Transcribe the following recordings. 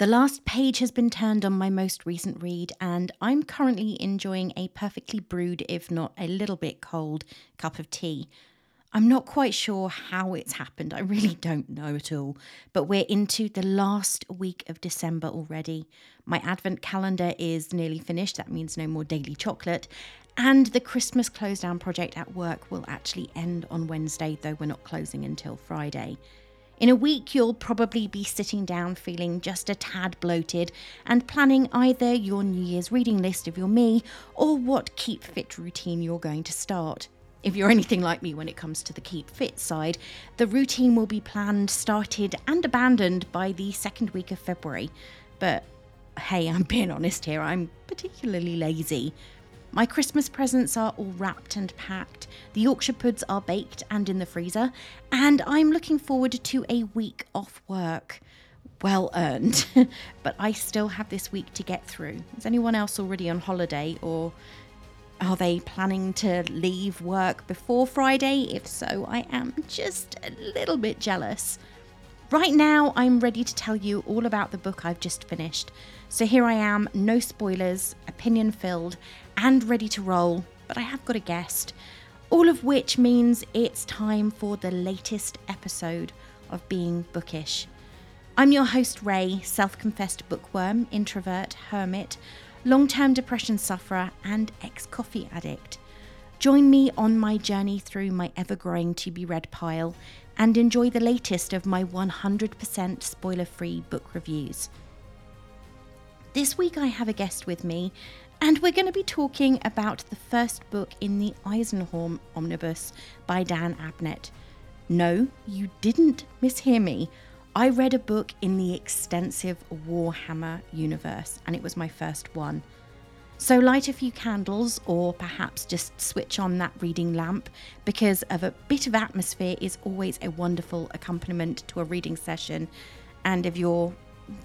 The last page has been turned on my most recent read, and I'm currently enjoying a perfectly brewed, if not a little bit cold, cup of tea. I'm not quite sure how it's happened, I really don't know at all, but we're into the last week of December already. My advent calendar is nearly finished, that means no more daily chocolate, and the Christmas close down project at work will actually end on Wednesday, though we're not closing until Friday. In a week, you'll probably be sitting down feeling just a tad bloated and planning either your New Year's reading list if you're me or what Keep Fit routine you're going to start. If you're anything like me when it comes to the Keep Fit side, the routine will be planned, started, and abandoned by the second week of February. But hey, I'm being honest here, I'm particularly lazy. My Christmas presents are all wrapped and packed, the Yorkshire puds are baked and in the freezer, and I'm looking forward to a week off work. Well earned, but I still have this week to get through. Is anyone else already on holiday, or are they planning to leave work before Friday? If so, I am just a little bit jealous. Right now, I'm ready to tell you all about the book I've just finished. So here I am, no spoilers, opinion filled, and ready to roll, but I have got a guest. All of which means it's time for the latest episode of Being Bookish. I'm your host, Ray, self confessed bookworm, introvert, hermit, long term depression sufferer, and ex coffee addict. Join me on my journey through my ever growing to be read pile and enjoy the latest of my 100% spoiler free book reviews. This week I have a guest with me, and we're going to be talking about the first book in the Eisenhorn Omnibus by Dan Abnett. No, you didn't mishear me. I read a book in the extensive Warhammer universe, and it was my first one. So light a few candles, or perhaps just switch on that reading lamp, because of a bit of atmosphere is always a wonderful accompaniment to a reading session. And if you're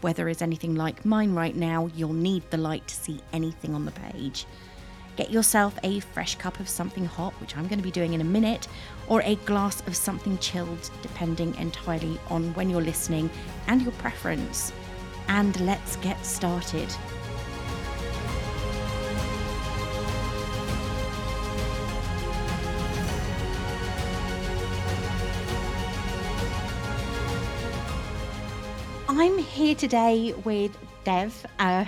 weather is anything like mine right now, you'll need the light to see anything on the page. Get yourself a fresh cup of something hot, which I'm going to be doing in a minute, or a glass of something chilled, depending entirely on when you're listening and your preference. And let's get started. I'm here today with Dev, a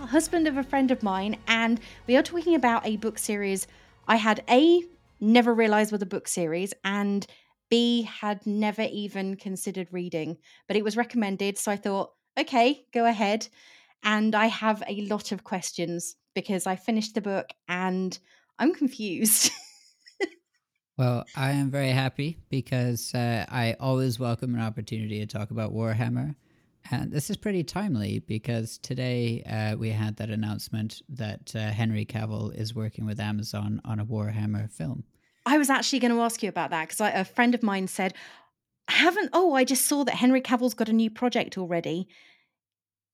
husband of a friend of mine, and we are talking about a book series I had A, never realized was a book series, and B, had never even considered reading, but it was recommended. So I thought, okay, go ahead. And I have a lot of questions because I finished the book and I'm confused. well, I am very happy because uh, I always welcome an opportunity to talk about Warhammer. And this is pretty timely because today uh, we had that announcement that uh, Henry Cavill is working with Amazon on a Warhammer film. I was actually going to ask you about that because a friend of mine said, "Haven't? Oh, I just saw that Henry Cavill's got a new project already.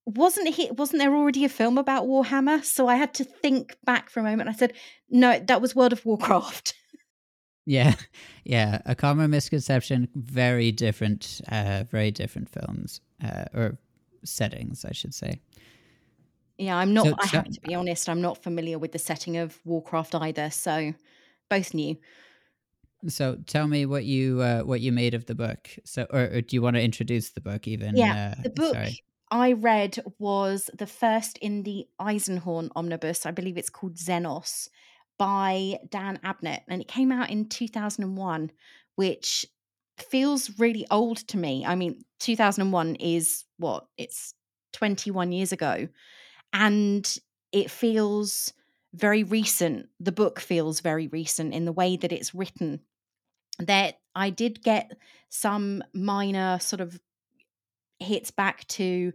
Wasn't he? Wasn't there already a film about Warhammer?" So I had to think back for a moment. I said, "No, that was World of Warcraft." Yeah, yeah, a common misconception. Very different, uh, very different films uh, or settings, I should say. Yeah, I'm not. So, I have to be honest. I'm not familiar with the setting of Warcraft either. So, both new. So, tell me what you uh, what you made of the book. So, or, or do you want to introduce the book even? Yeah, uh, the book sorry. I read was the first in the Eisenhorn omnibus. I believe it's called Xenos by Dan Abnett, and it came out in 2001, which feels really old to me. I mean, 2001 is what? It's 21 years ago. And it feels very recent. The book feels very recent in the way that it's written. That I did get some minor sort of hits back to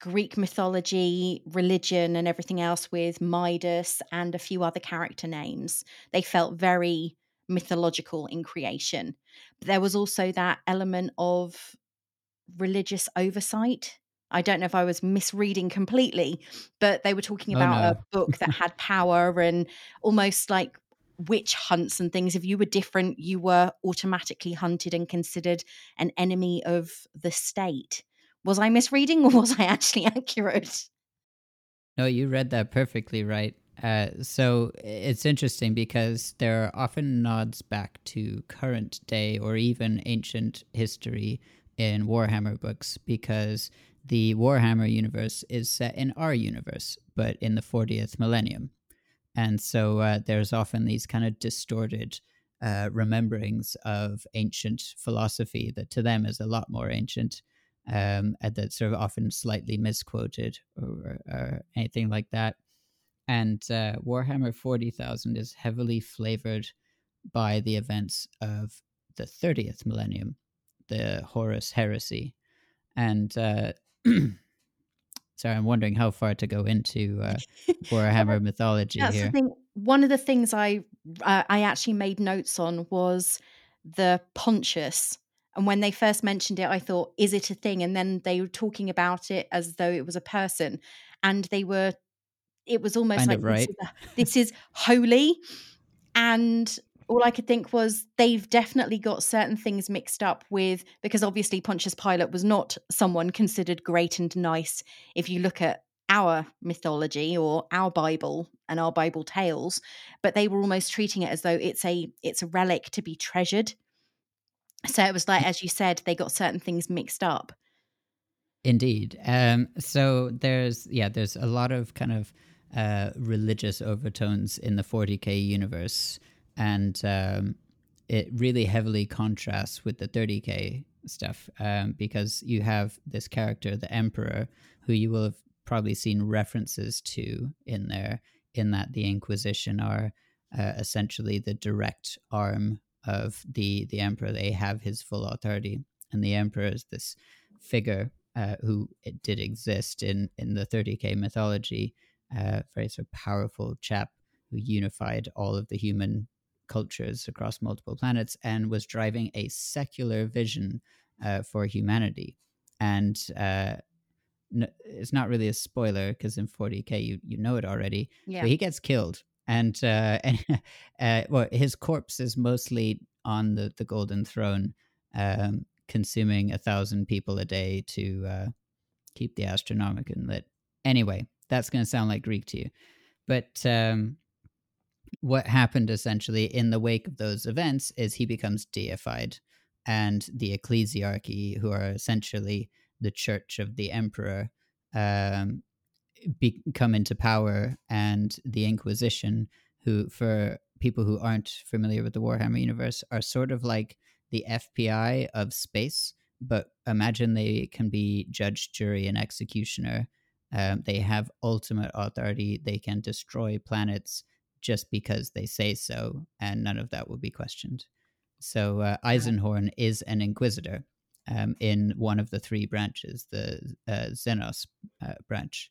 Greek mythology, religion, and everything else with Midas and a few other character names. They felt very mythological in creation. There was also that element of religious oversight. I don't know if I was misreading completely, but they were talking about oh, no. a book that had power and almost like witch hunts and things. If you were different, you were automatically hunted and considered an enemy of the state, Was I misreading or was I actually accurate? No, you read that perfectly right. Uh, so it's interesting because there are often nods back to current day or even ancient history in Warhammer books because the Warhammer universe is set in our universe, but in the 40th millennium. And so uh, there's often these kind of distorted uh, rememberings of ancient philosophy that to them is a lot more ancient, um, and that's sort of often slightly misquoted or, or anything like that. And uh, Warhammer 40,000 is heavily flavored by the events of the 30th millennium, the Horus heresy. And uh, sorry, I'm wondering how far to go into uh, Warhammer mythology That's here. One of the things I uh, I actually made notes on was the Pontius. And when they first mentioned it, I thought, is it a thing? And then they were talking about it as though it was a person. And they were, it was almost Kind like of this, is this is holy. And all I could think was they've definitely got certain things mixed up with, because obviously Pontius Pilate was not someone considered great and nice. If you look at our mythology or our Bible and our Bible tales, but they were almost treating it as though it's a it's a relic to be treasured. So it was like, as you said, they got certain things mixed up. Indeed. Um, so there's yeah, there's a lot of kind of uh, religious overtones in the 40k universe, and um, it really heavily contrasts with the 30k stuff um, because you have this character, the Emperor, who you will have probably seen references to in there. In that the Inquisition are uh, essentially the direct arm of the the Emperor. They have his full authority, and the Emperor is this figure uh, who did exist in in the 30k mythology, uh, very sort of powerful chap who unified all of the human cultures across multiple planets and was driving a secular vision uh, for humanity. And uh, n- it's not really a spoiler because in 40k you you know it already, Yeah. but he gets killed. And uh, and uh, well, his corpse is mostly on the the golden throne, um, consuming a thousand people a day to uh, keep the Astronomicon lit. Anyway, that's going to sound like Greek to you, but um, what happened essentially in the wake of those events is he becomes deified, and the ecclesiarchy, who are essentially the church of the emperor, um, be- come into power, and the Inquisition, who for people who aren't familiar with the Warhammer universe, are sort of like the FBI of space. But imagine they can be judge, jury, and executioner. Um, they have ultimate authority. They can destroy planets just because they say so, and none of that will be questioned. So uh, Eisenhorn is an inquisitor um, in one of the three branches, the uh, Xenos uh, branch,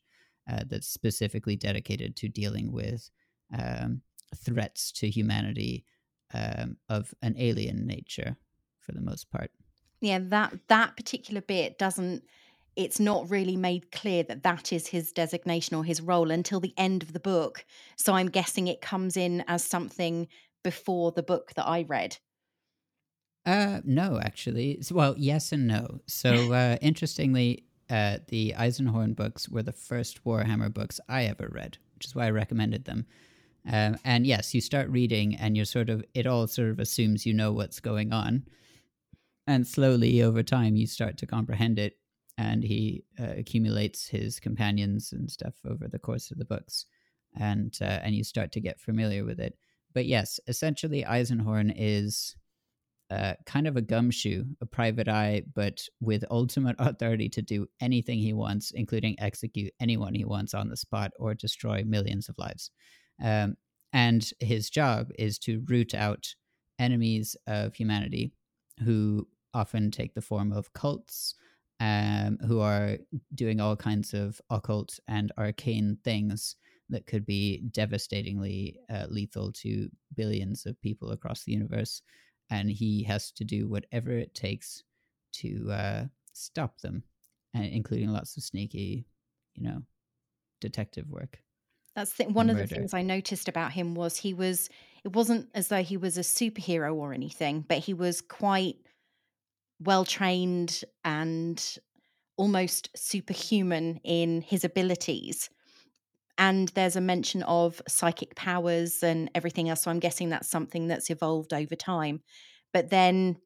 uh, that's specifically dedicated to dealing with um, threats to humanity um, of an alien nature, for the most part. Yeah, that that particular bit doesn't it's not really made clear that that is his designation or his role until the end of the book. So I'm guessing it comes in as something before the book that I read. Uh, no, actually. Well, yes and no. So, uh, interestingly, uh, the Eisenhorn books were the first Warhammer books I ever read, which is why I recommended them. Um, and yes, you start reading, and you're sort of, it all sort of assumes you know what's going on. And slowly over time, you start to comprehend it. And he uh, accumulates his companions and stuff over the course of the books. And, uh, and you start to get familiar with it. But yes, essentially, Eisenhorn is uh, kind of a gumshoe, a private eye, but with ultimate authority to do anything he wants, including execute anyone he wants on the spot or destroy millions of lives. Um, and his job is to root out enemies of humanity who often take the form of cults, um, who are doing all kinds of occult and arcane things that could be devastatingly uh, lethal to billions of people across the universe and he has to do whatever it takes to uh, stop them, and including lots of sneaky, you know, detective work. That's the, one of the things I noticed about him was he was it wasn't as though he was a superhero or anything, but he was quite well trained and almost superhuman in his abilities. And there's a mention of psychic powers and everything else. So I'm guessing that's something that's evolved over time. But then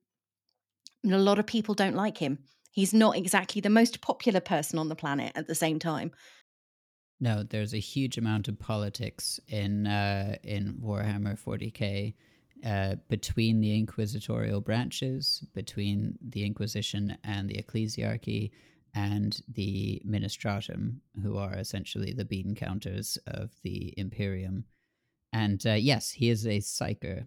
a lot of people don't like him. He's not exactly the most popular person on the planet at the same time. No, there's a huge amount of politics in uh, in Warhammer 40k uh, between the inquisitorial branches, between the Inquisition and the Ecclesiarchy, and the Ministratum, who are essentially the bean counters of the Imperium. And uh, yes, he is a psyker,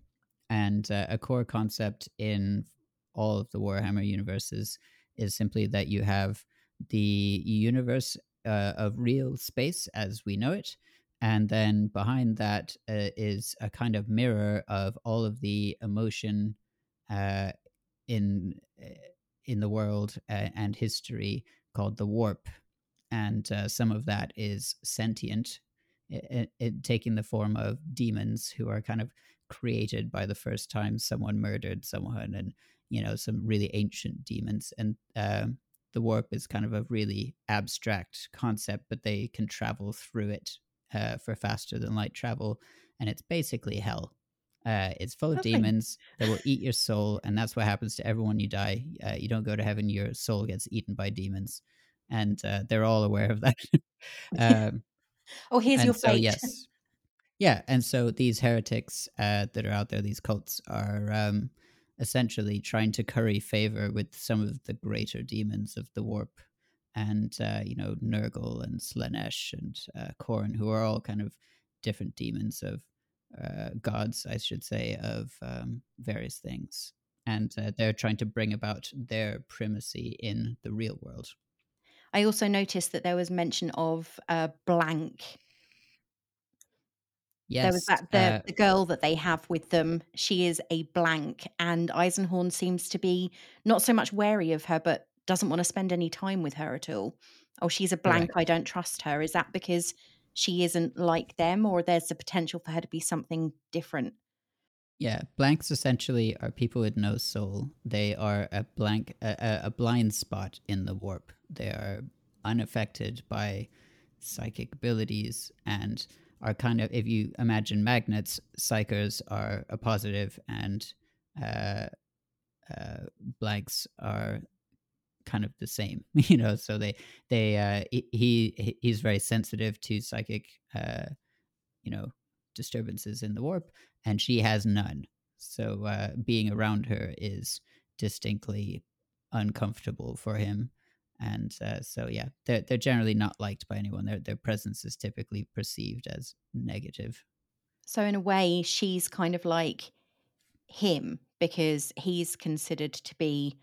and uh, a core concept in all of the Warhammer universes is simply that you have the universe uh, of real space as we know it. And then behind that uh, is a kind of mirror of all of the emotion uh, in uh, in the world uh, and history called the warp, and uh, some of that is sentient, it, it, taking the form of demons who are kind of created by the first time someone murdered someone, and you know some really ancient demons, and um, the warp is kind of a really abstract concept, but they can travel through it uh, for faster than light travel, and it's basically hell. Uh, it's full of okay. demons that will eat your soul, and that's what happens to everyone you die. Uh, you don't go to heaven; your soul gets eaten by demons, and uh, they're all aware of that. um, oh, here's your so, fate. Yes, yeah, and so these heretics uh, that are out there, these cults, are um, essentially trying to curry favor with some of the greater demons of the warp and uh, you know Nurgle and Slaanesh and uh, Khorne, who are all kind of different demons of uh, gods, I should say, of um, various things, and uh, they're trying to bring about their primacy in the real world. I also noticed that there was mention of uh, blank Yes. There was that the, uh, the girl that they have with them. She is a blank, and Eisenhorn seems to be not so much wary of her, but doesn't want to spend any time with her at all. Oh, she's a blank. I don't trust her. Is that because she isn't like them, or there's the potential for her to be something different? Yeah, blanks essentially are people with no soul. They are a blank, a, a blind spot in the warp. They are unaffected by psychic abilities and are kind of if you imagine magnets, psykers are a positive and uh, uh, blanks are kind of the same, you know. So they they uh, he he's very sensitive to psychic, uh, you know, disturbances in the warp, and she has none. So uh, being around her is distinctly uncomfortable for him and uh, so yeah they're, they're generally not liked by anyone their, their presence is typically perceived as negative so in a way she's kind of like him because he's considered to be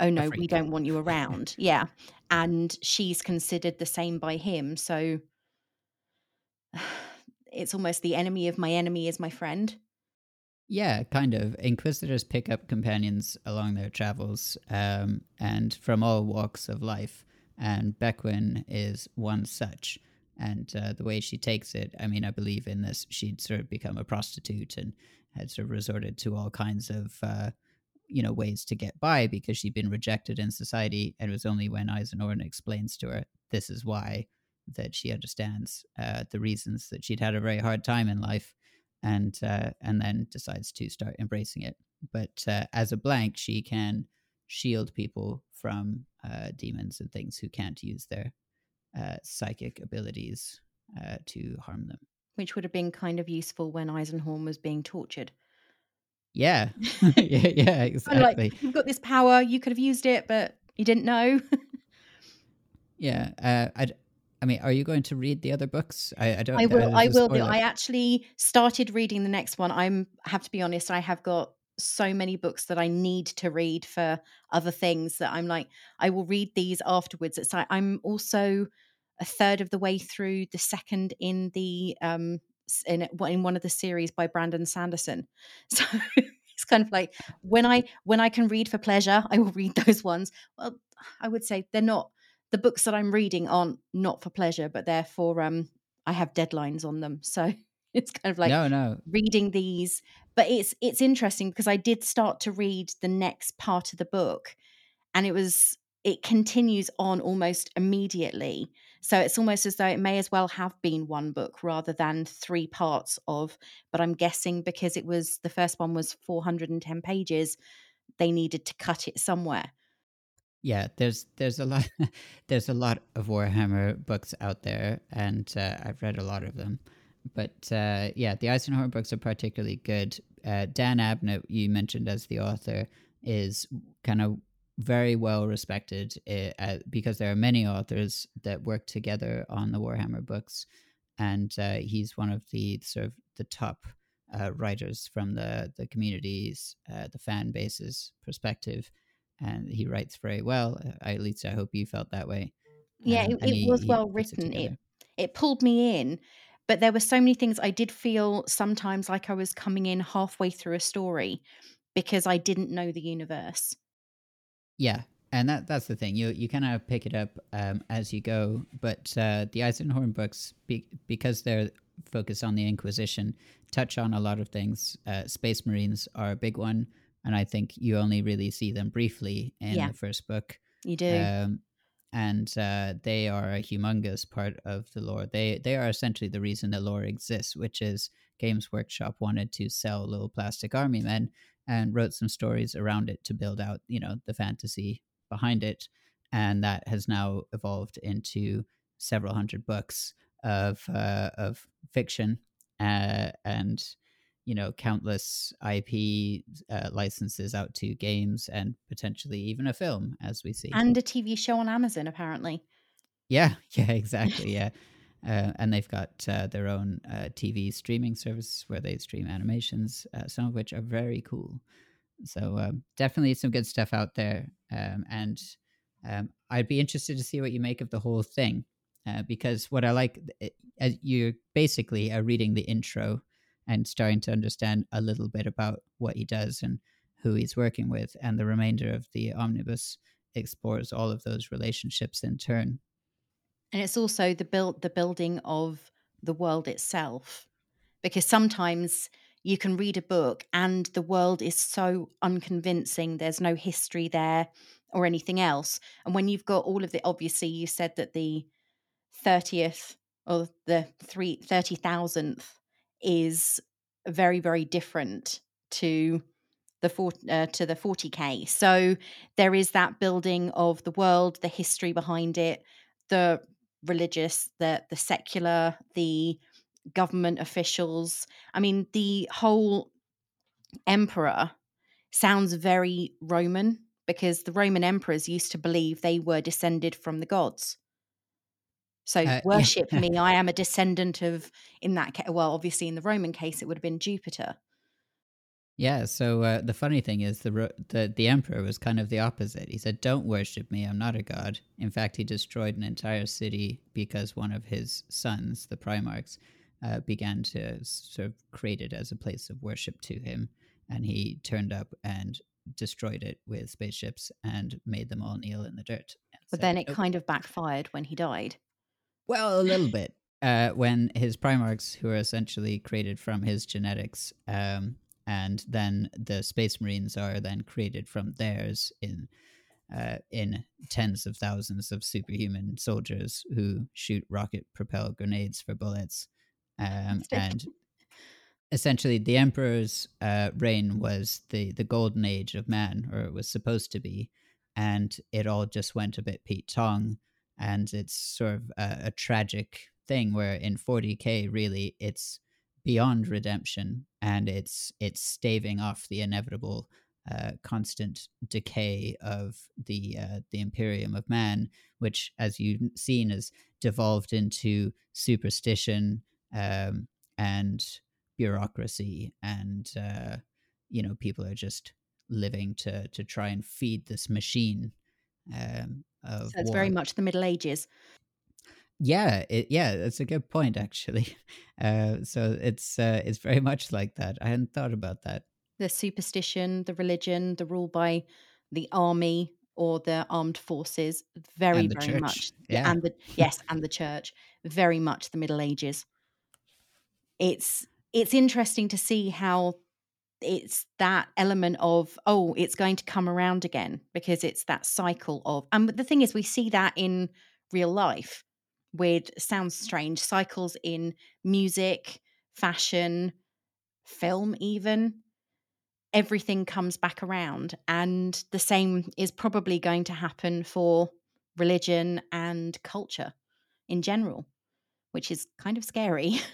oh no we don't want you around yeah and she's considered the same by him so it's almost the enemy of my enemy is my friend yeah, kind of. Inquisitors pick up companions along their travels, um, and from all walks of life. And Bequin is one such. And uh, the way she takes it, I mean, I believe in this. She'd sort of become a prostitute and had sort of resorted to all kinds of, uh, you know, ways to get by because she'd been rejected in society. And it was only when Eisenhorn explains to her this is why that she understands uh, the reasons that she'd had a very hard time in life and uh, and then decides to start embracing it. But uh, as a blank, she can shield people from uh, demons and things who can't use their uh, psychic abilities uh, to harm them. Which would have been kind of useful when Eisenhorn was being tortured. Yeah, yeah, yeah, exactly. Like, you've got this power, you could have used it, but you didn't know. yeah, uh, I, I mean, are you going to read the other books? I, I don't. I will. I will. Do. I actually started reading the next one. I'm have to be honest. I have got so many books that I need to read for other things that I'm like, I will read these afterwards. It's like I'm also a third of the way through the second in the um in in one of the series by Brandon Sanderson. So it's kind of like when I when I can read for pleasure, I will read those ones. Well, I would say they're not the books that I'm reading aren't not for pleasure, but they're for um I have deadlines on them. So it's kind of like no, no. reading these. But it's it's interesting because I did start to read the next part of the book and it was it continues on almost immediately. So it's almost as though it may as well have been one book rather than three parts of. But I'm guessing because it was the first one was 410 pages, they needed to cut it somewhere. Yeah, there's there's a lot there's a lot of Warhammer books out there, and uh, I've read a lot of them. But uh, yeah, the Eisenhorn books are particularly good. Uh, Dan Abnett, you mentioned as the author, is kind of very well respected uh, because there are many authors that work together on the Warhammer books, and uh, he's one of the sort of the top uh, writers from the the communities, uh, the fan bases perspective, and he writes very well. I, at least I hope you felt that way. Yeah, um, it, it he, was well written. It, it it pulled me in, but there were so many things I did feel sometimes like I was coming in halfway through a story because I didn't know the universe. Yeah, and that that's the thing. You you kind of pick it up um, as you go. But uh, the Eisenhorn books, be, because they're focused on the Inquisition, touch on a lot of things. Uh, Space Marines are a big one, and I think you only really see them briefly in yeah, the first book. You do. Um, and uh, they are a humongous part of the lore. They they are essentially the reason the lore exists, which is Games Workshop wanted to sell little plastic army men and wrote some stories around it to build out, you know, the fantasy behind it, and that has now evolved into several hundred books of uh, of fiction uh, and you know countless IP uh, licenses out to games and potentially even a film, as we see, and a TV show on Amazon apparently. Yeah, yeah, exactly, yeah. Uh, and they've got uh, their own uh, TV streaming service where they stream animations, uh, some of which are very cool. So um, definitely some good stuff out there, um, and um, I'd be interested to see what you make of the whole thing, uh, because what I like, it, you basically are reading the intro and starting to understand a little bit about what he does and who he's working with. And the remainder of the omnibus explores all of those relationships in turn. And it's also the build the building of the world itself. Because sometimes you can read a book and the world is so unconvincing. There's no history there or anything else. And when you've got all of the, obviously, you said that the 30th or the three, 30,000th is very very different to the four, uh, to the 40k so there is that building of the world the history behind it the religious the the secular the government officials i mean the whole emperor sounds very roman because the roman emperors used to believe they were descended from the gods so uh, worship yeah. me. I am a descendant of, in that case, well, obviously in the Roman case, it would have been Jupiter. Yeah. So uh, the funny thing is, the, the the emperor was kind of the opposite. He said, "Don't worship me. I'm not a god." In fact, he destroyed an entire city because one of his sons, the Primarchs, uh, began to sort of create it as a place of worship to him, and he turned up and destroyed it with spaceships and made them all kneel in the dirt. But said, then it kind of backfired when he died. Well, a little bit. Uh, when his Primarchs, who are essentially created from his genetics, um, and then the Space Marines are then created from theirs in uh, in tens of thousands of superhuman soldiers who shoot rocket propelled grenades for bullets. Um, and essentially, the Emperor's uh, reign was the, the golden age of man, or it was supposed to be. And it all just went a bit Pete Tong and it's sort of a, a tragic thing where in 40k really it's beyond redemption and it's it's staving off the inevitable uh, constant decay of the uh, the Imperium of Man, which, as you've seen, has devolved into superstition um, and bureaucracy, and uh, you know people are just living to to try and feed this machine um, so it's war. very much the Middle Ages. Yeah, it, yeah, that's a good point actually. Uh, so it's uh, it's very much like that. I hadn't thought about that. The superstition, the religion, the rule by the army or the armed forces, very very church. much. Yeah. And the yes, and the church, very much the Middle Ages. It's it's interesting to see how it's that element of oh it's going to come around again because it's that cycle of and the thing is we see that in real life with sounds strange cycles in music fashion film even. Everything comes back around and the same is probably going to happen for religion and culture in general which is kind of scary.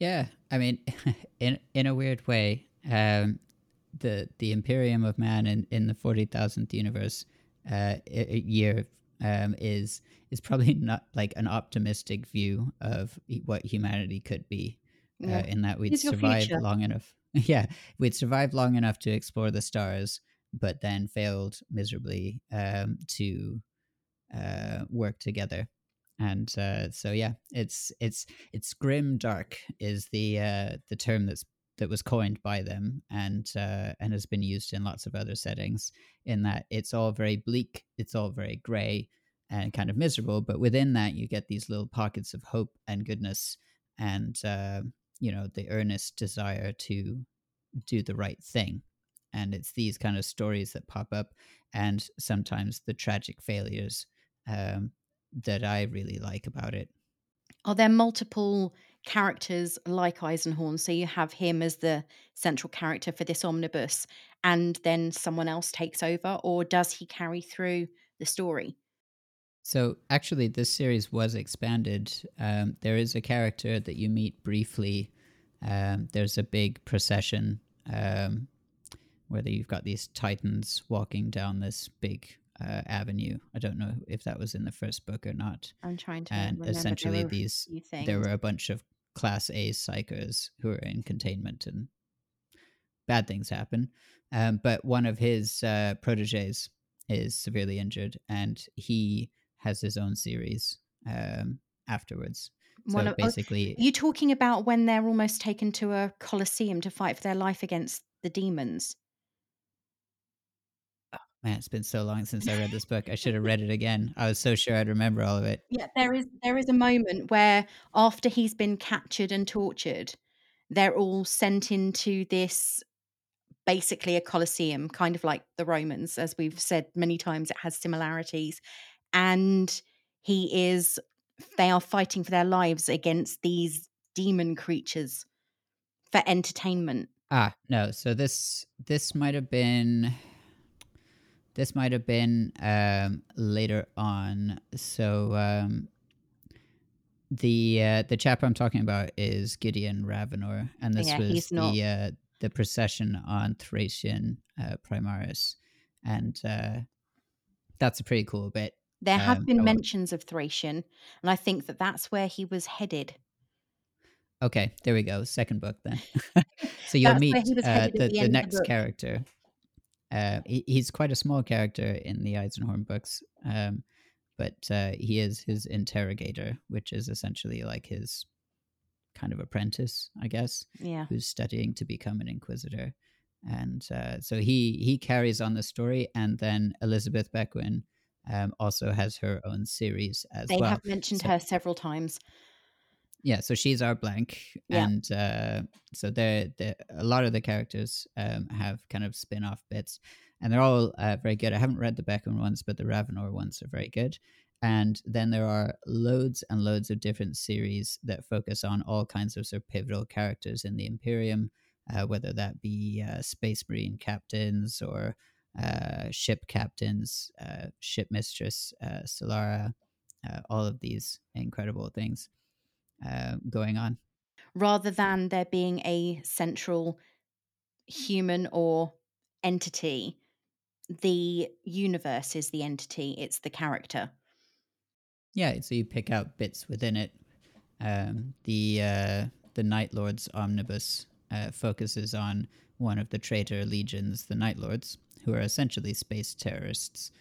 Yeah, I mean, in in a weird way, um, the the Imperium of Man in, in the forty thousandth universe uh, year um, is is probably not like an optimistic view of what humanity could be. Uh, in that we'd survived long enough. yeah, we'd survive long enough to explore the stars, but then failed miserably um, to uh, work together and uh, so yeah, it's it's it's grim dark is the uh, the term that's that was coined by them and uh, and has been used in lots of other settings. In that it's all very bleak, it's all very grey and kind of miserable, but within that you get these little pockets of hope and goodness and uh, you know the earnest desire to do the right thing. And it's these kind of stories that pop up, and sometimes the tragic failures um, that I really like about it. Are there multiple characters like Eisenhorn? So you have him as the central character for this omnibus, and then someone else takes over, or does he carry through the story? So actually, this series was expanded. Um, there is a character that you meet briefly. Um, there's a big procession um, where you've got these titans walking down this big uh, avenue. I don't know if that was in the first book or not. I'm trying to. And essentially, these there were a bunch of Class A psychos who were in containment, and bad things happen. Um, but one of his uh, proteges is severely injured, and he has his own series um, afterwards. One so of, oh, basically, are you talking about when they're almost taken to a coliseum to fight for their life against the demons? Man, it's been so long since I read this book. I should have read it again. I was so sure I'd remember all of it. Yeah, there is there is a moment where after he's been captured and tortured, they're all sent into this basically a coliseum, kind of like the Romans, as we've said many times, it has similarities. And he is they are fighting for their lives against these demon creatures for entertainment. Ah, no. So this this might have been this might have been um, later on. So um, the uh, the chapter I'm talking about is Gideon Ravenor, and this yeah, was the uh, the procession on Thracian uh, Primaris, and uh, that's a pretty cool bit. There have um, been mentions of Thracian, and I think that that's where he was headed. Okay, there we go. Second book then. so you'll meet uh, the, the, the next character uh, he, he's quite a small character in the Eisenhorn books, um, but uh, he is his interrogator, which is essentially like his kind of apprentice, I guess. Yeah. Who's studying to become an inquisitor, and uh, so he he carries on the story, and then Elizabeth Bequin um, also has her own series as they well. They have mentioned so, her several times yeah so she's our blank yeah. and uh, so they're, they're, a lot of the characters um, have kind of spin-off bits and they're all uh, very good i haven't read the Bequin ones but the ravenor ones are very good and then there are loads and loads of different series that focus on all kinds of sort of pivotal characters in the imperium uh, whether that be uh, space marine captains or uh, ship captains uh, ship mistress solara all of these incredible things uh, going on. Rather than there being a central human or entity, the universe is the entity, it's the character. Yeah, so you pick out bits within it. Um, the uh, the Night Lords omnibus uh, focuses on one of the traitor legions, the Night Lords, who are essentially space terrorists.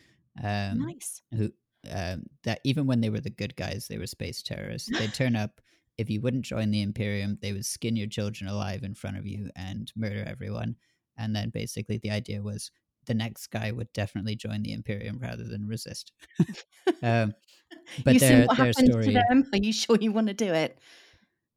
Um, nice. Who um, that even when they were the good guys, they were space terrorists. They'd turn up if you wouldn't join the Imperium, they would skin your children alive in front of you and murder everyone. And then basically the idea was the next guy would definitely join the Imperium rather than resist. um, but you their, see what their story, to them. Are you sure you want to do it?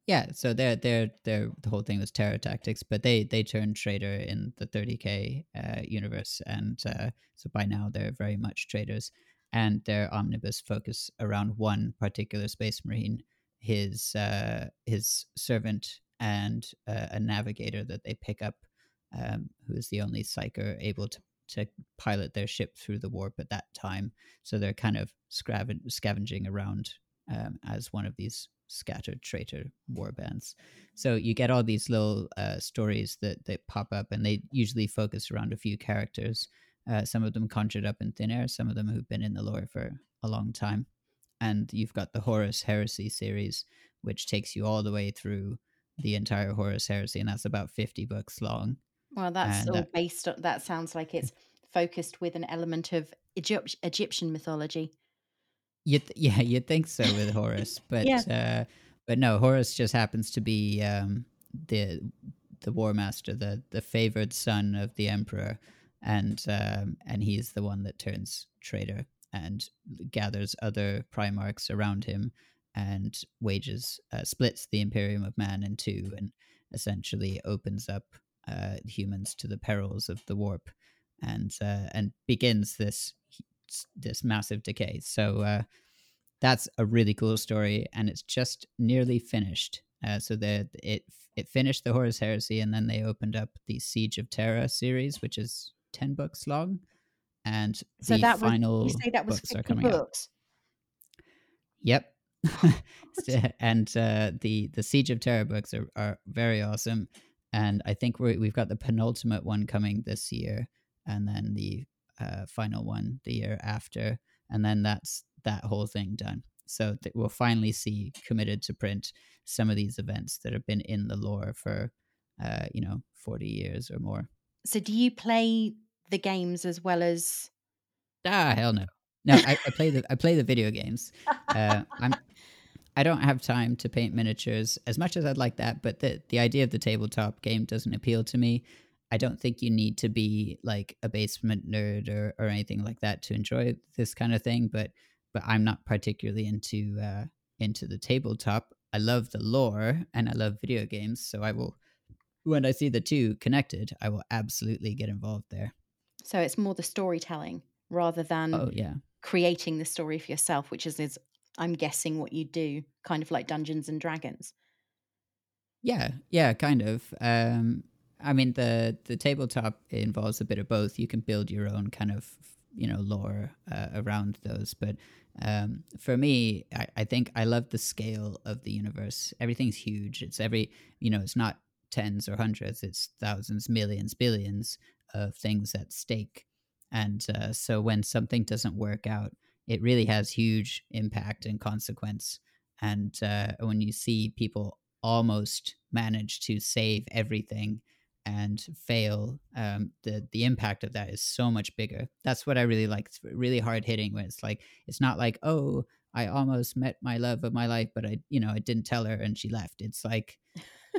Yeah, so they're they're they're the whole thing was terror tactics, but they they turned traitor in the 30k uh, universe, and uh, so by now they're very much traitors, and their omnibus focus around one particular space marine, his uh, his servant, and uh, a navigator that they pick up, um, who is the only psyker able to to pilot their ship through the warp at that time. So they're kind of scavenging around um, as one of these scattered traitor war bands. So you get all these little uh, stories that that pop up, and they usually focus around a few characters. Uh, some of them conjured up in thin air, some of them who've been in the lore for a long time. And you've got the Horus Heresy series, which takes you all the way through the entire Horus Heresy, and that's about 50 books long. Well, that's all that, based on that sounds like it's focused with an element of Egypt, Egyptian mythology. You th- yeah, you'd think so with Horus, but yeah. uh, but no, Horus just happens to be um, the the war master, the the favored son of the emperor, and um, and he's the one that turns traitor and gathers other primarchs around him and wages uh, splits the Imperium of Man in two and essentially opens up uh, humans to the perils of the warp and uh, and begins this this massive decay. So uh, that's a really cool story, and it's just nearly finished. Uh, so that it it finished the Horus Heresy, and then they opened up the Siege of Terra series, which is ten books long, and so the that final was, you say that was books are coming books? out. Yep. and uh, the the Siege of Terra books are, are very awesome, and I think we we've got the penultimate one coming this year, and then the uh, final one the year after, and then that's that whole thing done. So we'll finally see committed to print some of these events that have been in the lore for, uh, you know, forty years or more. So do you play the games as well as? Ah, hell no. No, I, I play the I play the video games. Uh, I'm I don't have time to paint miniatures as much as I'd like that, but the the idea of the tabletop game doesn't appeal to me. I don't think you need to be like a basement nerd or, or anything like that to enjoy this kind of thing. But but I'm not particularly into uh, into the tabletop. I love the lore and I love video games, so I will when I see the two connected, I will absolutely get involved there. So it's more the storytelling rather than oh yeah creating the story for yourself, which is, is I'm guessing what you do, kind of like Dungeons and Dragons. Yeah, yeah, kind of. Um, I mean, the the tabletop involves a bit of both. You can build your own kind of you know lore uh, around those, but um, for me, I, I think I love the scale of the universe. Everything's huge. It's every you know, it's not tens or hundreds. It's thousands, millions, billions of things at stake. And uh, so when something doesn't work out, it really has huge impact and consequence. And uh, when you see people almost manage to save everything and fail, um, the the impact of that is so much bigger. That's what I really like. It's really hard hitting when it's like it's not like oh I almost met my love of my life, but I you know I didn't tell her and she left. It's like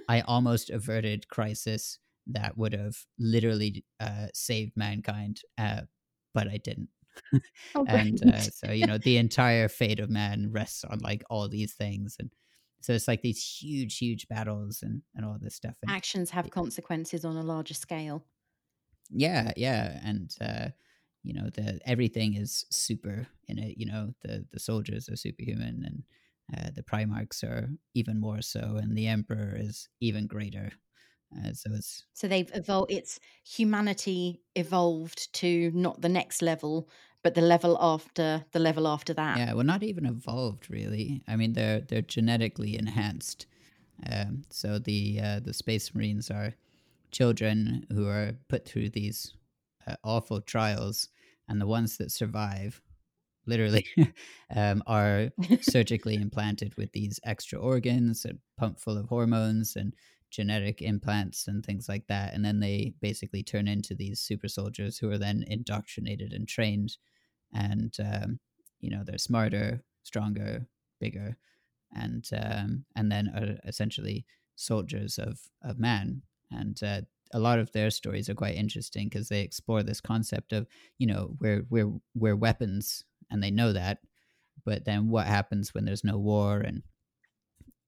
I almost averted crisis that would have literally uh, saved mankind, uh, but I didn't. oh, and uh, so you know the entire fate of man rests on like all these things and so it's like these huge huge battles and and all this stuff and actions have consequences on a larger scale yeah yeah and uh you know the everything is super in it you know the the soldiers are superhuman and uh, the primarchs are even more so and the emperor is even greater uh, so it's so they've evolved. It's humanity evolved to not the next level, but the level after the level after that. Yeah, well, not even evolved really. I mean, they're they're genetically enhanced. Um, so the uh, the space marines are children who are put through these uh, awful trials, and the ones that survive, literally, um, are surgically implanted with these extra organs and pumped full of hormones and genetic implants and things like that. And then they basically turn into these super soldiers who are then indoctrinated and trained. And, um, you know, they're smarter, stronger, bigger, and um, and then are essentially soldiers of, of man. And uh, a lot of their stories are quite interesting because they explore this concept of, you know, we're, we're, we're weapons and they know that. But then what happens when there's no war and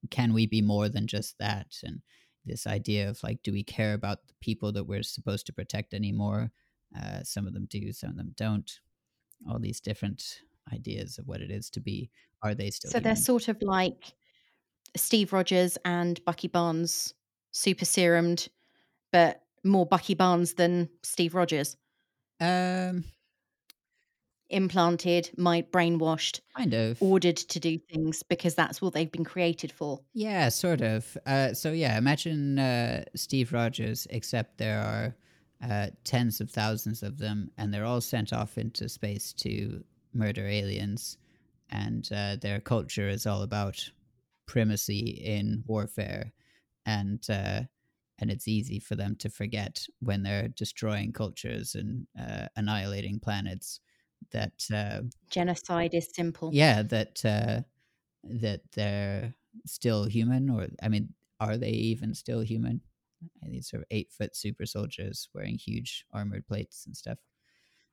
can we be more than just that? And this idea of like, do we care about the people that we're supposed to protect anymore? Uh, some of them do, some of them don't. All these different ideas of what it is to be. Are they still? So human? they're sort of like Steve Rogers and Bucky Barnes, super serumed, but more Bucky Barnes than Steve Rogers. Um, implanted, my brainwashed, kind of ordered to do things because that's what they've been created for. Yeah, sort of. Uh, so yeah, imagine uh, Steve Rogers, except there are uh, tens of thousands of them, and they're all sent off into space to murder aliens, and uh, their culture is all about primacy in warfare, and uh, and it's easy for them to forget when they're destroying cultures and uh, annihilating planets that uh, genocide is simple. Yeah, that uh, that they're still human, or I mean, are they even still human? These sort of eight foot super soldiers wearing huge armored plates and stuff.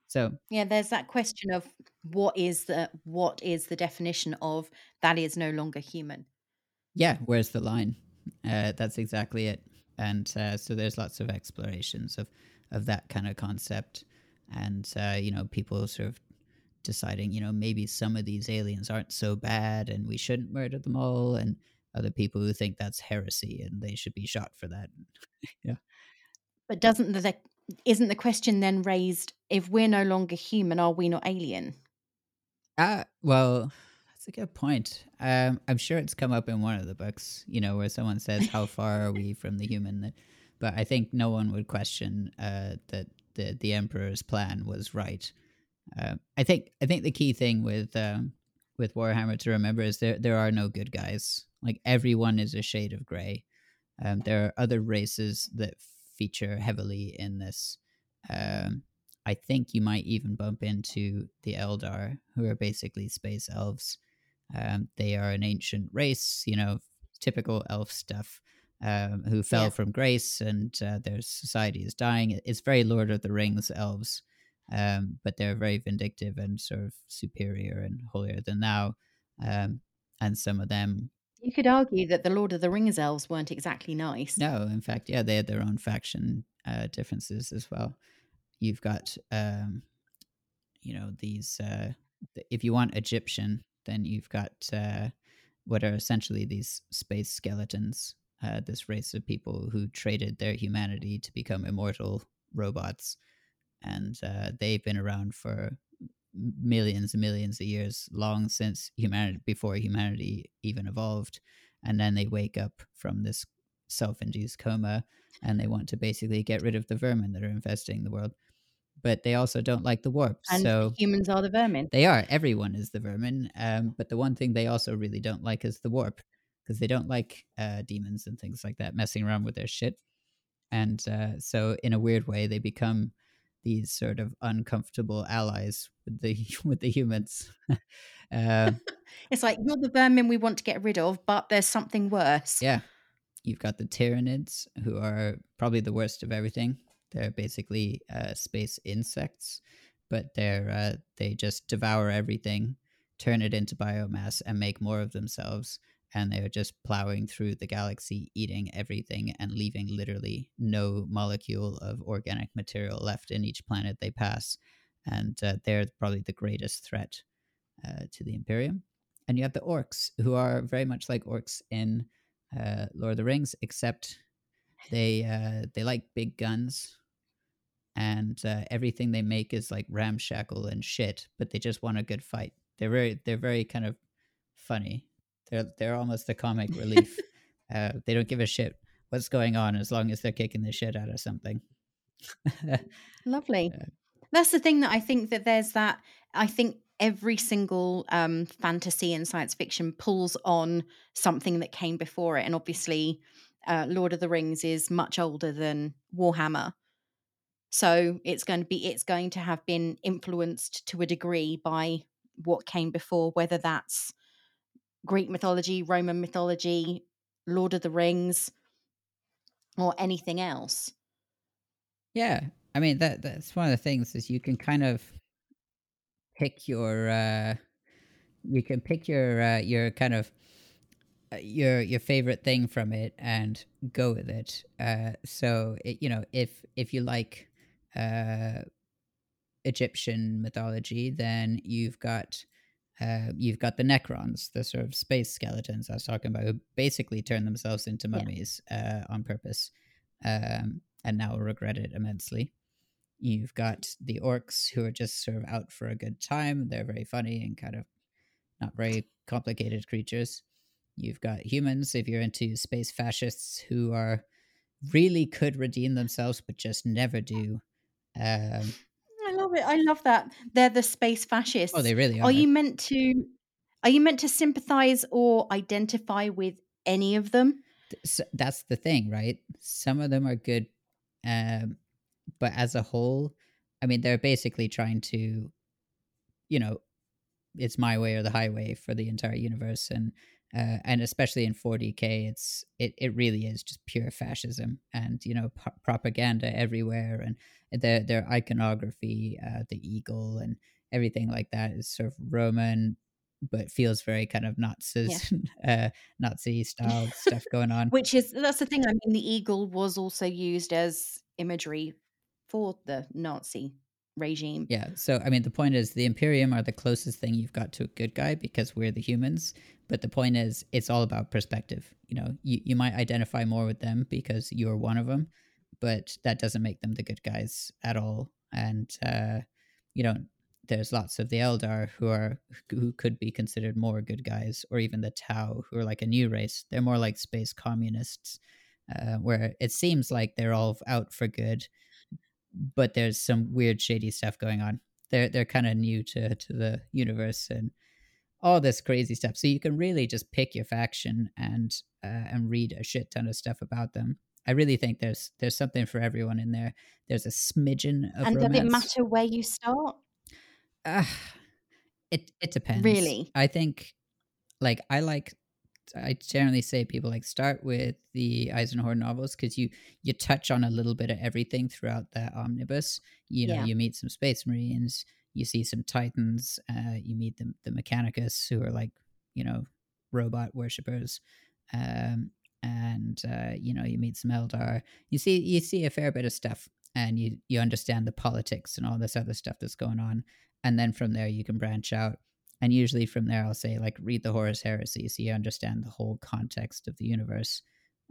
So yeah, there's that question of what is the what is the definition of that is no longer human. Yeah, where's the line? Uh, that's exactly it. And uh, so there's lots of explorations of of that kind of concept, and uh, you know, people sort of deciding, you know, maybe some of these aliens aren't so bad, and we shouldn't murder them all, and other people who think that's heresy and they should be shot for that. yeah. But doesn't the isn't the question then raised if we're no longer human, are we not alien? Uh well, that's a good point. Um, I'm sure it's come up in one of the books, you know, where someone says, "How far are we from the human?" But I think no one would question uh, that the the emperor's plan was right. Uh, I think I think the key thing with um, with Warhammer to remember is there there are no good guys. Like everyone is a shade of gray. Um, there are other races that feature heavily in this. Um, I think you might even bump into the Eldar, who are basically space elves. Um, they are an ancient race, you know, typical elf stuff, um, who fell yeah. from grace and uh, their society is dying. It's very Lord of the Rings elves, um, but they're very vindictive and sort of superior and holier than thou. Um, and some of them you could argue that the Lord of the Rings elves weren't exactly nice. No, in fact, yeah, they had their own faction uh, differences as well. You've got, um, you know, these. Uh, if you want Egyptian, then you've got uh, what are essentially these space skeletons. Uh, this race of people who traded their humanity to become immortal robots, and uh, they've been around for millions and millions of years, long since humanity, before humanity even evolved. And then they wake up from this self induced coma and they want to basically get rid of the vermin that are infesting the world. But they also don't like the warp. And so humans are the vermin. They are. Everyone is the vermin. Um, but the one thing they also really don't like is the warp because they don't like uh, demons and things like that messing around with their shit. And uh, so, in a weird way, they become these sort of uncomfortable allies with the with the humans. uh, it's like you're the vermin we want to get rid of, but there's something worse. Yeah, you've got the Tyranids, who are probably the worst of everything. They're basically uh, space insects, but they're uh, they just devour everything, turn it into biomass, and make more of themselves and they're just plowing through the galaxy, eating everything and leaving literally no molecule of organic material left in each planet they pass. And uh, they're probably the greatest threat uh, to the Imperium. And you have the orcs, who are very much like orcs in uh, Lord of the Rings, except they uh, they like big guns, and uh, everything they make is like ramshackle and shit. But they just want a good fight. They're very they're very kind of funny they're they're almost the comic relief. uh, they don't give a shit what's going on as long as they're kicking the shit out of something. Lovely. That's the thing that I think that there's that. I think every single um, fantasy and science fiction pulls on something that came before it, and obviously, uh, Lord of the Rings is much older than Warhammer. So it's going to be it's going to have been influenced to a degree by what came before, whether that's Greek mythology, Roman mythology, Lord of the Rings, or anything else. Yeah, I mean that that's one of the things is you can kind of pick your uh you can pick your uh your kind of uh, your your favorite thing from it and go with it. Uh, so it, you know, if if you like uh, Egyptian mythology, then you've got uh, you've got the Necrons, the sort of space skeletons I was talking about, who basically turn themselves into mummies yeah. uh, on purpose, um, and now regret it immensely. You've got the orcs who are just sort of out for a good time. They're very funny and kind of not very complicated creatures. You've got humans, if you're into space fascists, who are really could redeem themselves but just never do. Um, I love it. I love that. They're the space fascists. Oh, they really are. Are you meant to are you meant to sympathize or identify with any of them? So that's the thing, right? Some of them are good um but as a whole, I mean they're basically trying to you know, it's my way or the highway for the entire universe and uh, and especially in 40k it's it, it really is just pure fascism and you know p- propaganda everywhere and their their iconography uh, the eagle and everything like that is sort of roman but feels very kind of nazi yeah. uh, nazi style stuff going on which is that's the thing i mean the eagle was also used as imagery for the nazi regime. Yeah. So, I mean, the point is the Imperium are the closest thing you've got to a good guy because we're the humans. But the point is, it's all about perspective. You know, you, you might identify more with them because you're one of them, but that doesn't make them the good guys at all. And, uh, you know, there's lots of the Eldar who are who could be considered more good guys, or even the Tau, who are like a new race. They're more like space communists, uh, where it seems like they're all out for good, but there's some weird shady stuff going on. They're they're kind of new to to the universe and all this crazy stuff. So you can really just pick your faction and uh, and read a shit ton of stuff about them. I really think there's there's something for everyone in there. There's a smidgen of and romance. does it matter where you start? Uh, it it depends. Really, I think like I like I generally say people like start with the Eisenhorn novels because you you touch on a little bit of everything throughout that omnibus. You know, yeah. you meet some space marines, you see some titans, uh, you meet the the Mechanicus who are like you know robot worshippers, um, and uh, you know you meet some Eldar. You see you see a fair bit of stuff, and you you understand the politics and all this other stuff that's going on, and then from there you can branch out and usually from there, I'll say, like, read the Horus Heresy so you understand the whole context of the universe.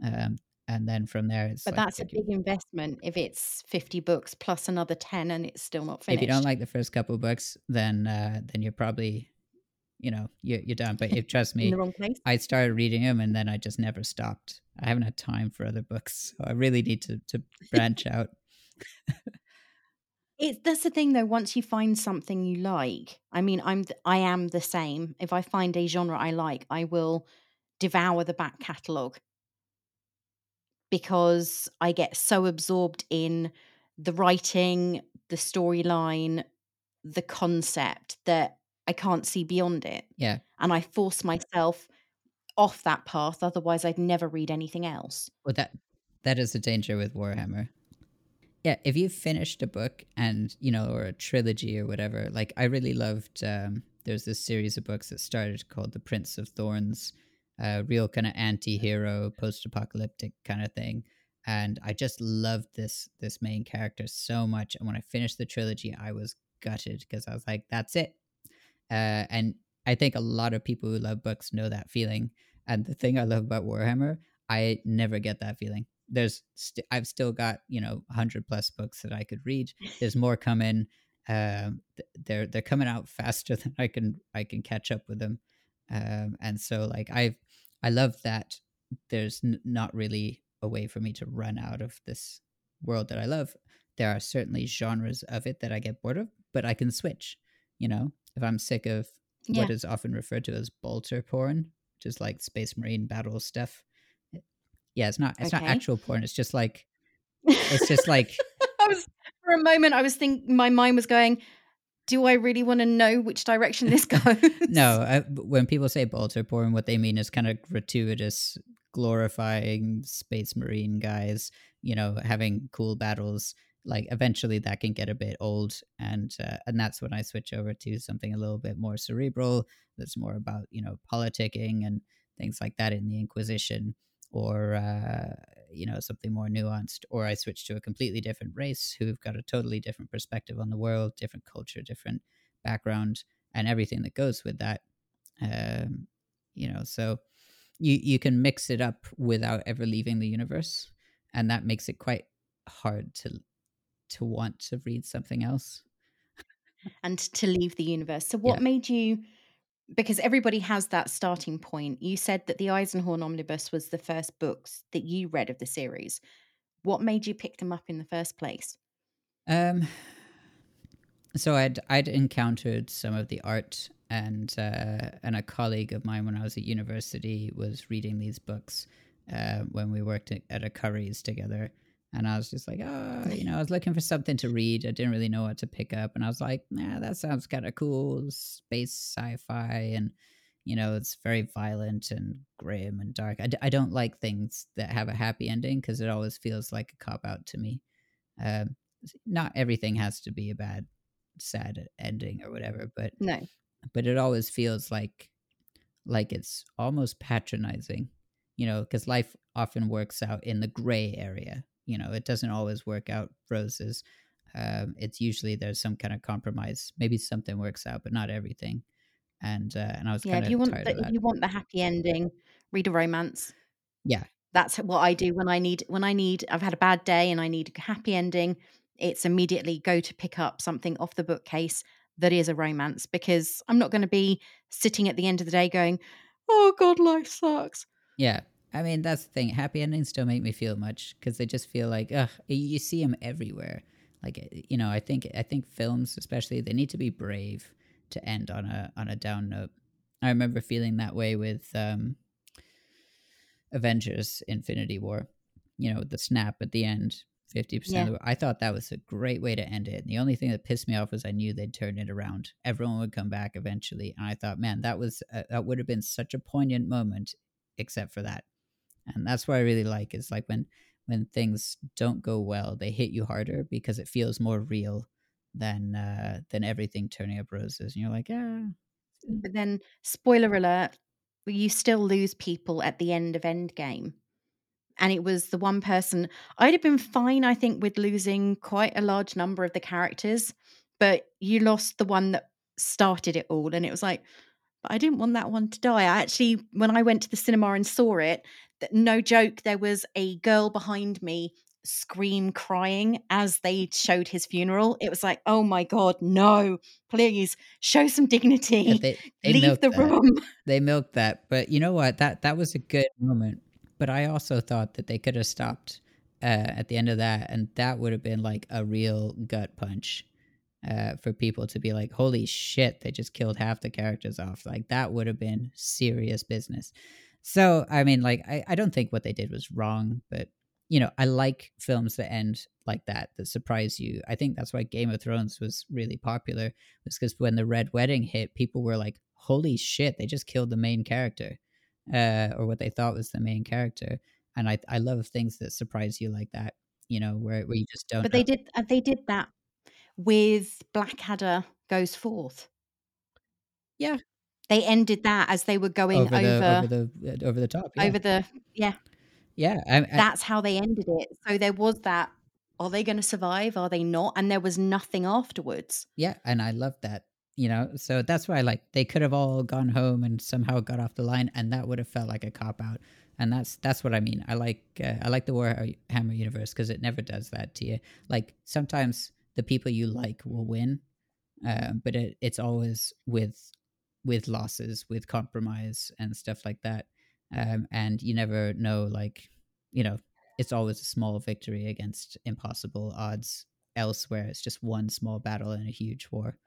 Um, and then from there, it's. But like, that's a big investment if it's 50 books plus another 10 and it's still not finished. If you don't like the first couple books, then uh, then you're probably, you know, you're, you're done. But if, trust me, I started reading them and then I just never stopped. I haven't had time for other books. So I really need to, to branch out. It's that's the thing though. Once you find something you like, I mean, I'm th- I am the same. If I find a genre I like, I will devour the back catalogue because I get so absorbed in the writing, the storyline, the concept that I can't see beyond it. Yeah, and I force myself off that path. Otherwise, I'd never read anything else. Well, that that is the danger with Warhammer yeah if you've finished a book and you know or a trilogy or whatever like i really loved um there's this series of books that started called the prince of thorns uh real kind of anti-hero post-apocalyptic kind of thing. And i just loved this this main character so much. And when i finished the trilogy i was gutted because i was like that's it. Uh and i think a lot of people who love books know that feeling. And the thing i love about warhammer i never get that feeling there's st- I've still got you know 100 plus books that I could read. There's more coming. Um, they're they're coming out faster than I can I can catch up with them. Um, and so like I've I love that there's n- not really a way for me to run out of this world that I love. There are certainly genres of it that I get bored of, but I can switch. You know, if I'm sick of yeah. what is often referred to as bolter porn, which is like space marine battle stuff, yeah, it's not it's okay. not actual porn. It's just like it's just like I was for a moment I was thinking my mind was going do I really want to know which direction this goes? no, I, when people say bolter porn, what they mean is kind of gratuitous, glorifying space marine guys, you know, having cool battles. Like eventually, that can get a bit old, and uh, and that's when I switch over to something a little bit more cerebral. That's more about you know politicking and things like that in the Inquisition, or uh, you know something more nuanced, or I switch to a completely different race who've got a totally different perspective on the world, different culture, different background, and everything that goes with that. Um, you know, so you you can mix it up without ever leaving the universe, and that makes it quite hard to to want to read something else and to leave the universe. So, what Yeah. made you? Because everybody has that starting point. You said that the Eisenhorn Omnibus was the first books that you read of the series. What made you pick them up in the first place? Um, so I'd I'd encountered some of the art, and uh, and a colleague of mine when I was at university was reading these books uh, when we worked at, at a Curry's together, and I was just like, oh, you know, I was looking for something to read. I didn't really know what to pick up, and I was like, nah, that sounds kind of cool, space sci-fi, and you know, it's very violent and grim and dark. I, d- I don't like things that have a happy ending because it always feels like a cop out to me. Um, not everything has to be a bad sad ending or whatever but No. but it always feels like like it's almost patronizing you know because life often works out in the gray area you know it doesn't always work out roses um, it's usually there's some kind of compromise maybe something works out but not everything and uh, and i was Yeah, if you want the if you want the happy ending, read a romance. yeah That's what I do when I need when I need I've had a bad day and I need a happy ending. It's immediately go to pick up something off the bookcase that is a romance because I'm not going to be sitting at the end of the day going, "Oh god, life sucks." Yeah. I mean, that's the thing. Happy endings don't make me feel much because they just feel like, ugh, you see them everywhere. Like, eh, you know, I think, I think films, especially, they need to be brave to end on a, on a down note. I remember feeling that way with, um, Avengers Infinity War, you know, the snap at the end, 50% Yeah. of the, I thought that was a great way to end it. And the only thing that pissed me off was I knew they'd turn it around. Everyone would come back eventually. And I thought, man, that was, uh, that would have been such a poignant moment, except for that. And that's what I really like is like when, when things don't go well, they hit you harder because it feels more real than, uh, than everything turning up roses. And you're like, yeah, But then spoiler alert, you still lose people at the end of Endgame. And it was the one person I'd have been fine, I think, with losing quite a large number of the characters, but you lost the one that started it all. And it was like, but I didn't want that one to die. I actually, when I went to the cinema and saw it, no joke, there was a girl behind me scream crying as they showed his funeral. It was like, oh my God, no, please show some yeah, dignity. they, they Leave the that. room. they milked that but you know what that that was a good moment but i also thought that they could have stopped uh, at the end of that and that would have been like a real gut punch uh, for people to be like holy shit they just killed half the characters off like that would have been serious business so i mean like I, I don't think what they did was wrong but you know i like films that end like that that surprise you i think that's why game of thrones was really popular was because when the red wedding hit people were like holy shit they just killed the main character uh, or what they thought was the main character and i i love things that surprise you like that you know where, where you just don't But know. they did uh, they did that with Blackadder Goes Forth. yeah They ended that as they were going over over the over, over the uh, over the top yeah the yeah. yeah I, I, That's how they ended it. So there was that are they going to survive? Are they not? And there was nothing afterwards. yeah and i love that you know so that's why I like they could have all gone home and somehow got off the line and that would have felt like a cop out and that's that's what i mean i like uh, i like the warhammer universe because it never does that to you like sometimes the people you like will win uh, but it, it's always with with losses with compromise and stuff like that um, and you never know like you know it's always a small victory against impossible odds elsewhere it's just one small battle in a huge war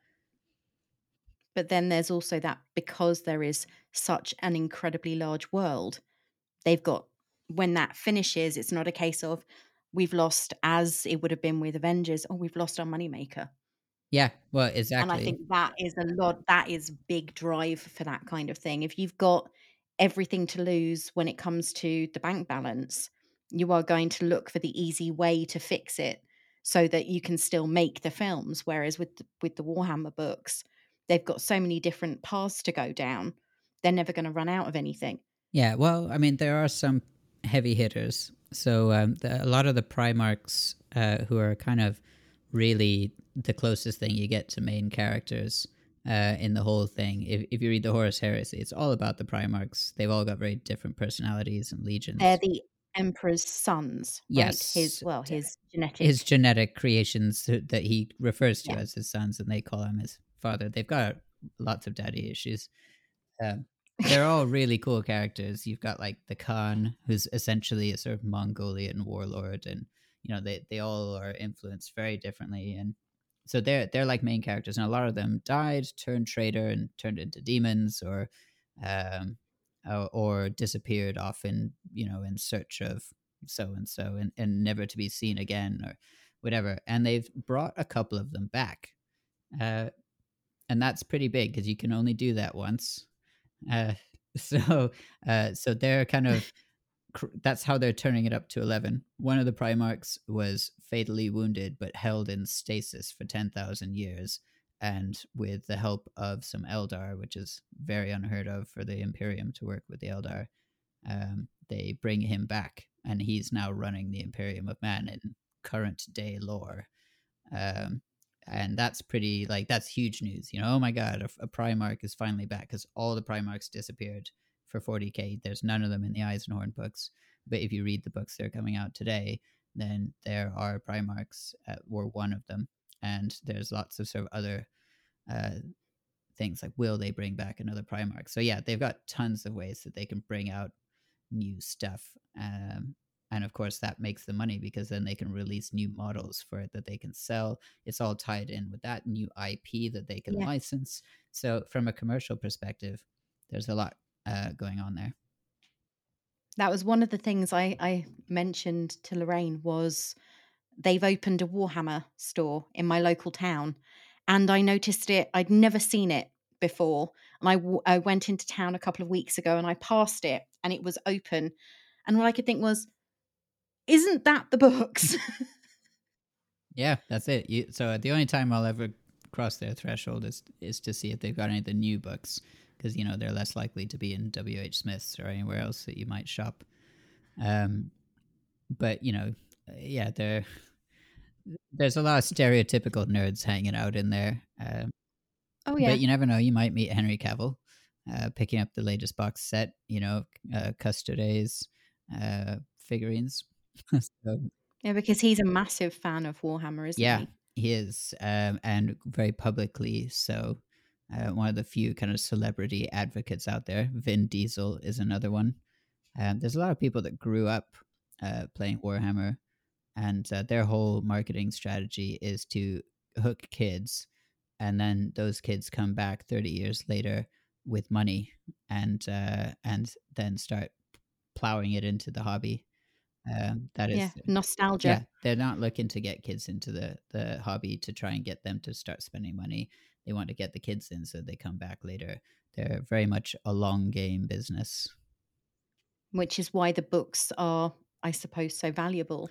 But then there's also that because there is such an incredibly large world, they've got when that finishes, it's not a case of we've lost as it would have been with Avengers, or we've lost our moneymaker. Yeah well exactly. And I think that is a lot, that is big drive for that kind of thing. If you've got everything to lose when it comes to the bank balance, you are going to look for the easy way to fix it so that you can still make the films. Whereas with the, with the Warhammer books, they've got so many different paths to go down. They're never going to run out of anything. Yeah, well, I mean, there are some heavy hitters. So um, the, a lot of the Primarchs uh, who are kind of really the closest thing you get to main characters uh, in the whole thing. If, if you read the Horus Heresy, it's all about the Primarchs. They've all got very different personalities and legions. They're the Emperor's sons. Right? Yes. His well, his genetic. his genetic creations that he refers to Yeah. as his sons, and they call him his father. They've got lots of daddy issues. Um, they're all really cool characters. You've got like the Khan, who's essentially a sort of Mongolian warlord, and you know they they all are influenced very differently, and so they're they're like main characters, and a lot of them died, turned traitor, and turned into demons, or um, or, or disappeared off in you know in search of so and so, and never to be seen again, or whatever. And they've brought a couple of them back, uh, and that's pretty big because you can only do that once. Uh, so uh, so they're kind of that's how they're turning it up to 11 one of the primarchs was fatally wounded but held in stasis for 10,000 years and with the help of some eldar which is very unheard of for the imperium to work with the eldar um, they bring him back and he's now running the imperium of man in current day lore. Um, and that's pretty like that's huge news you know? Oh my god a, a primarch is finally back because all the primarchs disappeared for 40k there's none of them in the eisenhorn books but if you read the books that are coming out today then there are primarchs uh, were one of them and there's lots of sort of other uh, things like will they bring back another primarch? So yeah they've got tons of ways that they can bring out new stuff um, and of course that makes the money because then they can release new models for it that they can sell. It's all tied in with that new ip that they can Yeah. license. So from a commercial perspective there's a lot uh, going on there That was one of the things I, I mentioned to Lorraine was they've opened a Warhammer store in my local town, and I noticed it. I'd never seen it before, and I, w- I went into town a couple of weeks ago, and I passed it, and it was open, and what I could think was, isn't that the books? yeah that's it you, so the only time i'll ever cross their threshold is is to see if they've got any of the new books because you know they're less likely to be in wh smith's or anywhere else that you might shop um but you know yeah there there's a lot of stereotypical nerds hanging out in there um, oh yeah, But you never know. You might meet Henry Cavill uh, picking up the latest box set, you know, uh, Custodes uh, figurines. so, yeah, because he's a massive fan of Warhammer, isn't yeah, he? he is. Um, and very publicly so. Uh, one of the few kind of celebrity advocates out there. Vin Diesel is another one. Um, there's a lot of people that grew up uh, playing Warhammer, and uh, their whole marketing strategy is to hook kids, and then those kids come back 30 years later with money, and uh, and then start plowing it into the hobby. Um, that is, Yeah, nostalgia. yeah, they're not looking to get kids into the the hobby to try and get them to start spending money. They want to get the kids in so they come back later. They're very much a long game business. which is why the books are, I suppose, so valuable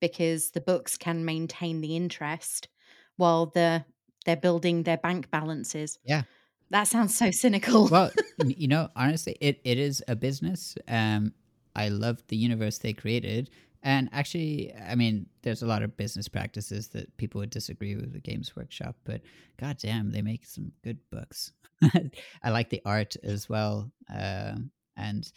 because the books can maintain the interest while the they're building their bank balances. Yeah. That sounds so cynical. well, you know, honestly, it, it is a business. Um, I love the universe they created. And actually, I mean, there's a lot of business practices that people would disagree with the Games Workshop, but goddamn, they make some good books. I like the art as well. Um, and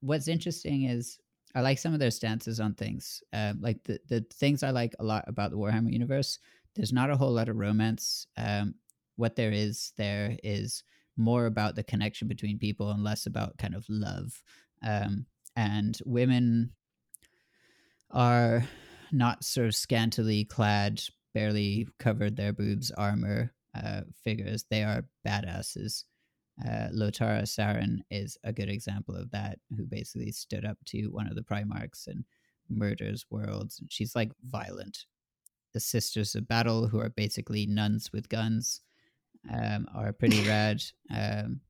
what's interesting is I like some of their stances on things. Um, like the, the things I like a lot about the Warhammer universe, there's not a whole lot of romance. Um, what there is there is more about the connection between people and less about kind of love. Um, and women are not sort of scantily clad, barely covered their boobs armor uh, figures. They are badasses. Uh, Lotara Sarrin is a good example of that, who basically stood up to one of the Primarchs and murders worlds. She's like violent. The Sisters of Battle, who are basically nuns with guns, um, are pretty rad. Um,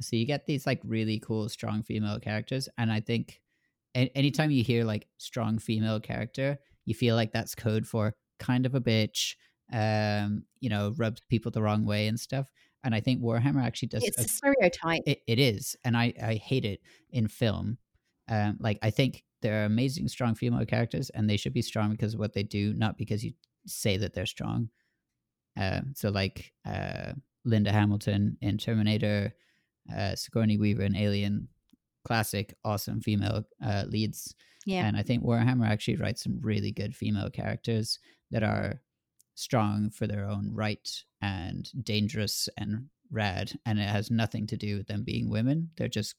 so you get these like really cool, strong female characters, and I think anytime you hear like strong female character, you feel like that's code for kind of a bitch, um, you know, rubs people the wrong way and stuff. and I think Warhammer actually does. It's a, a stereotype. It, it is, and I I hate it in film. Um, like I think there are amazing, strong female characters, and they should be strong because of what they do, not because you say that they're strong. Uh, so like uh, Linda Hamilton in Terminator, uh, Sigourney Weaver in Alien, classic, awesome female uh, leads. Yeah. And I think Warhammer actually writes some really good female characters that are strong for their own right and dangerous and rad. And it has nothing to do with them being women. They're just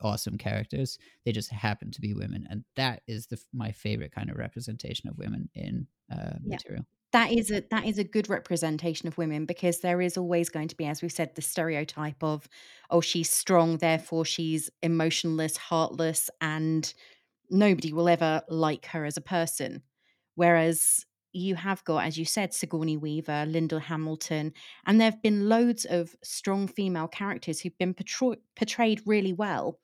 awesome characters. They just happen to be women. And that is the my favorite kind of representation of women in uh, yeah. material that is a that is a good representation of women because there is always going to be as we said the stereotype of oh she's strong therefore she's emotionless heartless and nobody will ever like her as a person. Whereas you have got as you said Sigourney Weaver Linda Hamilton and there've been loads of strong female characters who've been portray- portrayed really well.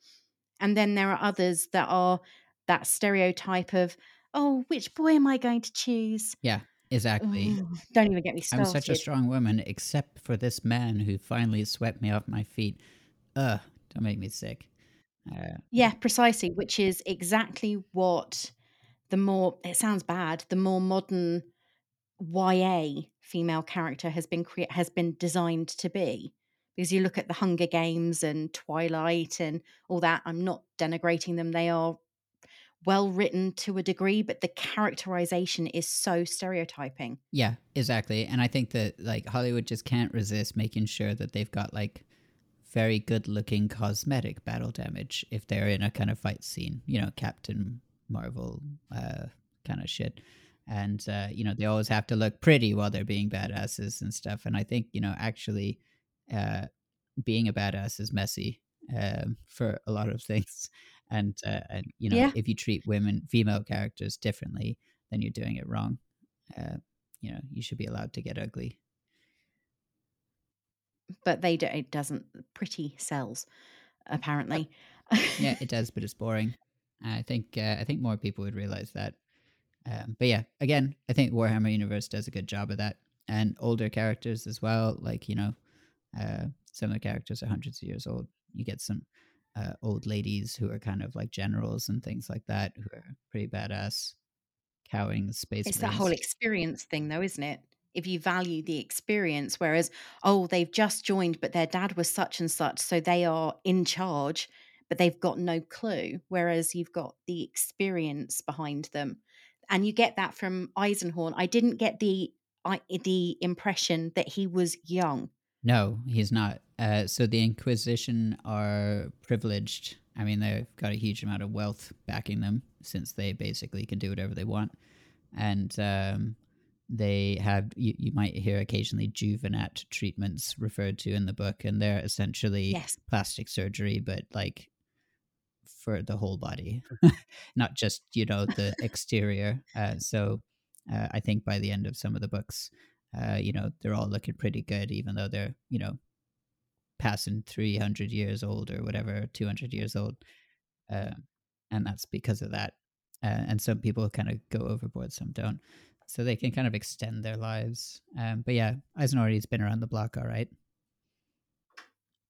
And then there are others that are that stereotype of oh which boy am I going to choose? Yeah Exactly. Don't even get me started. I'm such a strong woman, except for this man who finally swept me off my feet. Ugh, don't make me sick. Uh, yeah, precisely. Which is exactly what the more it sounds bad, the more modern YA female character has been cre- has been designed to be. Because you look at the Hunger Games and Twilight and all that. I'm not denigrating them; they are well written to a degree, but the characterization is so stereotyping. Yeah, exactly. And I think that like Hollywood just can't resist making sure that they've got like very good looking cosmetic battle damage if they're in a kind of fight scene, you know, Captain Marvel uh, kind of shit. And, uh, you know, they always have to look pretty while they're being badasses and stuff. And I think, you know, actually uh, being a badass is messy um, for a lot of things and uh, and you know yeah. if you treat women female characters differently then you're doing it wrong. Uh, you know you should be allowed to get ugly. But they don't it doesn't pretty sells apparently. Yeah it does but it's boring. I think uh, i think more people would realize that. Um, but yeah again i think warhammer universe does a good job of that and older characters as well like you know uh, some of the characters are hundreds of years old. You get some uh, old ladies who are kind of like generals and things like that who are pretty badass cowing the space it's Marines. that whole experience thing though isn't it? If you value the experience whereas oh they've just joined but their dad was such and such so they are in charge but they've got no clue whereas you've got the experience behind them. And you get that from eisenhorn. I didn't get the I, the impression that he was young no, he's not. Uh, so the Inquisition are privileged. I mean, they've got a huge amount of wealth backing them since they basically can do whatever they want. And um, they have, you, you might hear occasionally Juvenat treatments referred to in the book, and they're essentially yes. plastic surgery, but like for the whole body, not just, you know, the exterior. Uh, so uh, I think by the end of some of the books, uh, you know, they're all looking pretty good, even though they're, you know, passing 300 years old or whatever, 200 years old. Uh, and that's because of that. Uh, and some people kind of go overboard, some don't. So they can kind of extend their lives. Um, but yeah, Eisenhorn's been around the block all right.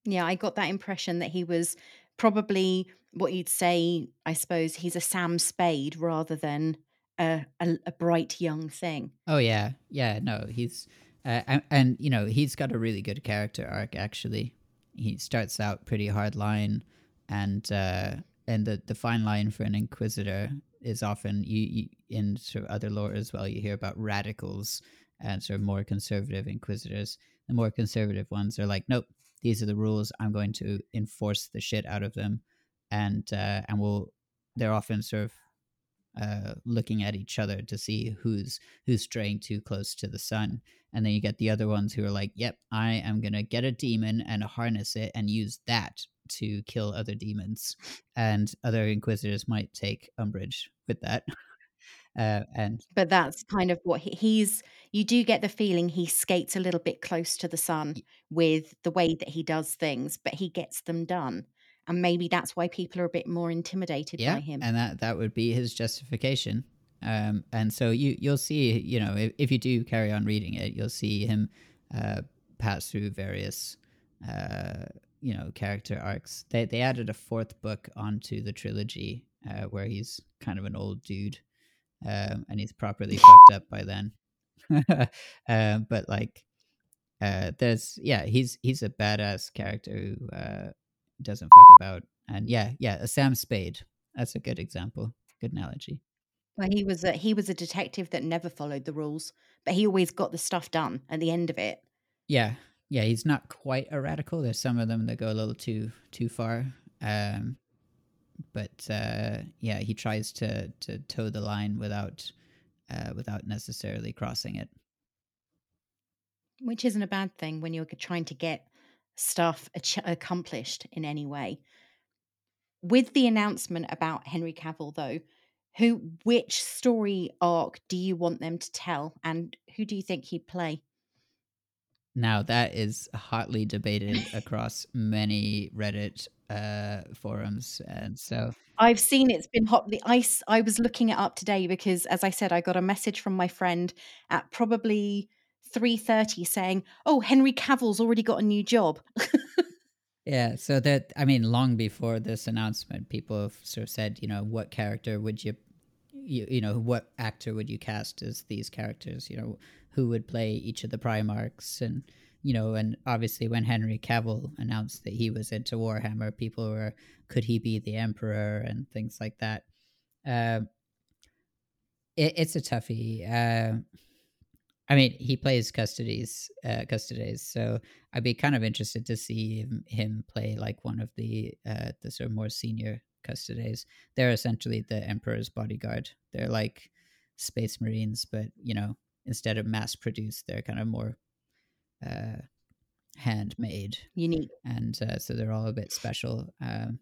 Yeah, I got that impression that he was probably what you'd say, I suppose, he's a Sam Spade rather than a, a, a bright young thing. Oh yeah, yeah. No, he's uh, and, and, you know he's got a really good character arc. Actually, he starts out pretty hard line, and uh, and the the fine line for an inquisitor is often you, you in sort of other lore as well. You hear about radicals and sort of more conservative inquisitors. The more conservative ones are like, nope, these are the rules. I'm going to enforce the shit out of them, and uh, and we'll. They're often sort of uh, looking at each other to see who's who's straying too close to the sun. And then you get the other ones who are like yep i am going to get a demon and harness it and use that to kill other demons. And other inquisitors might take umbrage with that. Uh, and but that's kind of what he, he's you do get the feeling he skates a little bit close to the sun with the way that he does things but he gets them done and maybe that's why people are a bit more intimidated yeah, by him. And that that would be his justification. Um, and so you you'll see, you know, if, if you do carry on reading it, you'll see him uh, pass through various uh, you know character arcs. They they added a fourth book onto the trilogy uh, where he's kind of an old dude, um, and he's properly fucked up by then. uh, but like, uh, there's yeah, he's he's a badass character who uh, doesn't fuck about, and yeah, yeah, a Sam Spade. That's a good example. Good analogy. Well, he was a he was a detective that never followed the rules, but he always got the stuff done at the end of it. Yeah, yeah, he's not quite a radical. There's some of them that go a little too too far. Um, but uh, yeah, he tries to to toe the line without uh, without necessarily crossing it. Which isn't a bad thing when you're trying to get stuff ach- accomplished in any way. With the announcement about Henry Cavill, though, who which story arc do you want them to tell, and who do you think he'd play? Now that is hotly debated across many Reddit uh, forums, and so I've seen it's been hotly. I I was looking it up today because, as I said, I got a message from my friend at probably three thirty saying, "Oh, Henry Cavill's already got a new job." yeah, so that I mean, long before this announcement, people have sort of said, you know, what character would you, you, you know, what actor would you cast as these characters? You know, who would play each of the Primarchs and you know and obviously when henry cavill announced that he was into warhammer people were could he be the emperor and things like that uh, it, it's a toughie uh, i mean he plays custodies, uh, Custodes so i'd be kind of interested to see him, him play like one of the uh, the sort of more senior Custodes they're essentially the emperor's bodyguard. They're like space marines but you know instead of mass produced they're kind of more uh, handmade. Unique. And uh, so they're all a bit special um,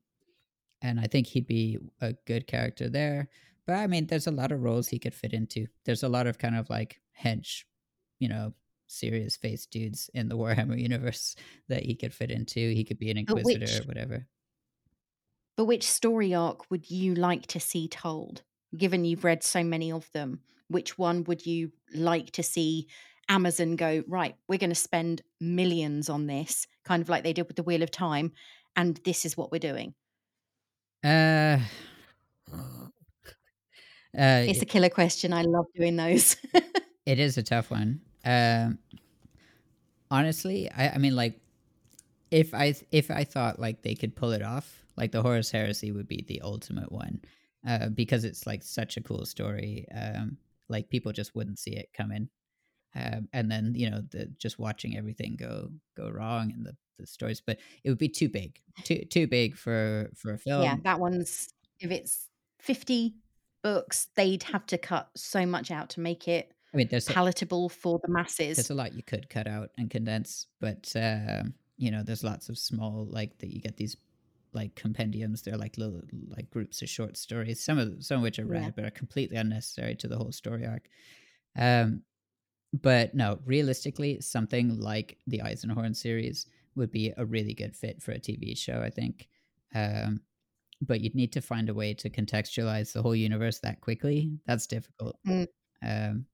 and i think he'd be a good character there. But i mean there's a lot of roles he could fit into. There's a lot of kind of like hench you know serious faced dudes in the warhammer universe that he could fit into he could be an inquisitor which, or whatever but which story arc would you like to see told given you've read so many of them which one would you like to see Amazon go, right, we're going to spend millions on this, kind of like they did with the Wheel of Time, and this is what we're doing? Uh, uh it's a killer question. I love doing those. it is a tough one. Um, honestly, I, I mean, like, if I if I thought like they could pull it off, like the Horus Heresy would be the ultimate one, uh, because it's like such a cool story. Um, like people just wouldn't see it coming um, and then you know the just watching everything go go wrong and the, the stories but it would be too big too too big for for a film yeah that one's if it's 50 books they'd have to cut so much out to make it I mean, there's palatable a, for the masses. There's a lot you could cut out and condense, but uh, you know, there's lots of small like that. You get these like compendiums. They're like little like groups of short stories. Some of some of which are read, yeah. but are completely unnecessary to the whole story arc. Um, but no, realistically, something like the Eisenhorn series would be a really good fit for a TV show, I think. Um, but you'd need to find a way to contextualize the whole universe that quickly. That's difficult. Mm. Um,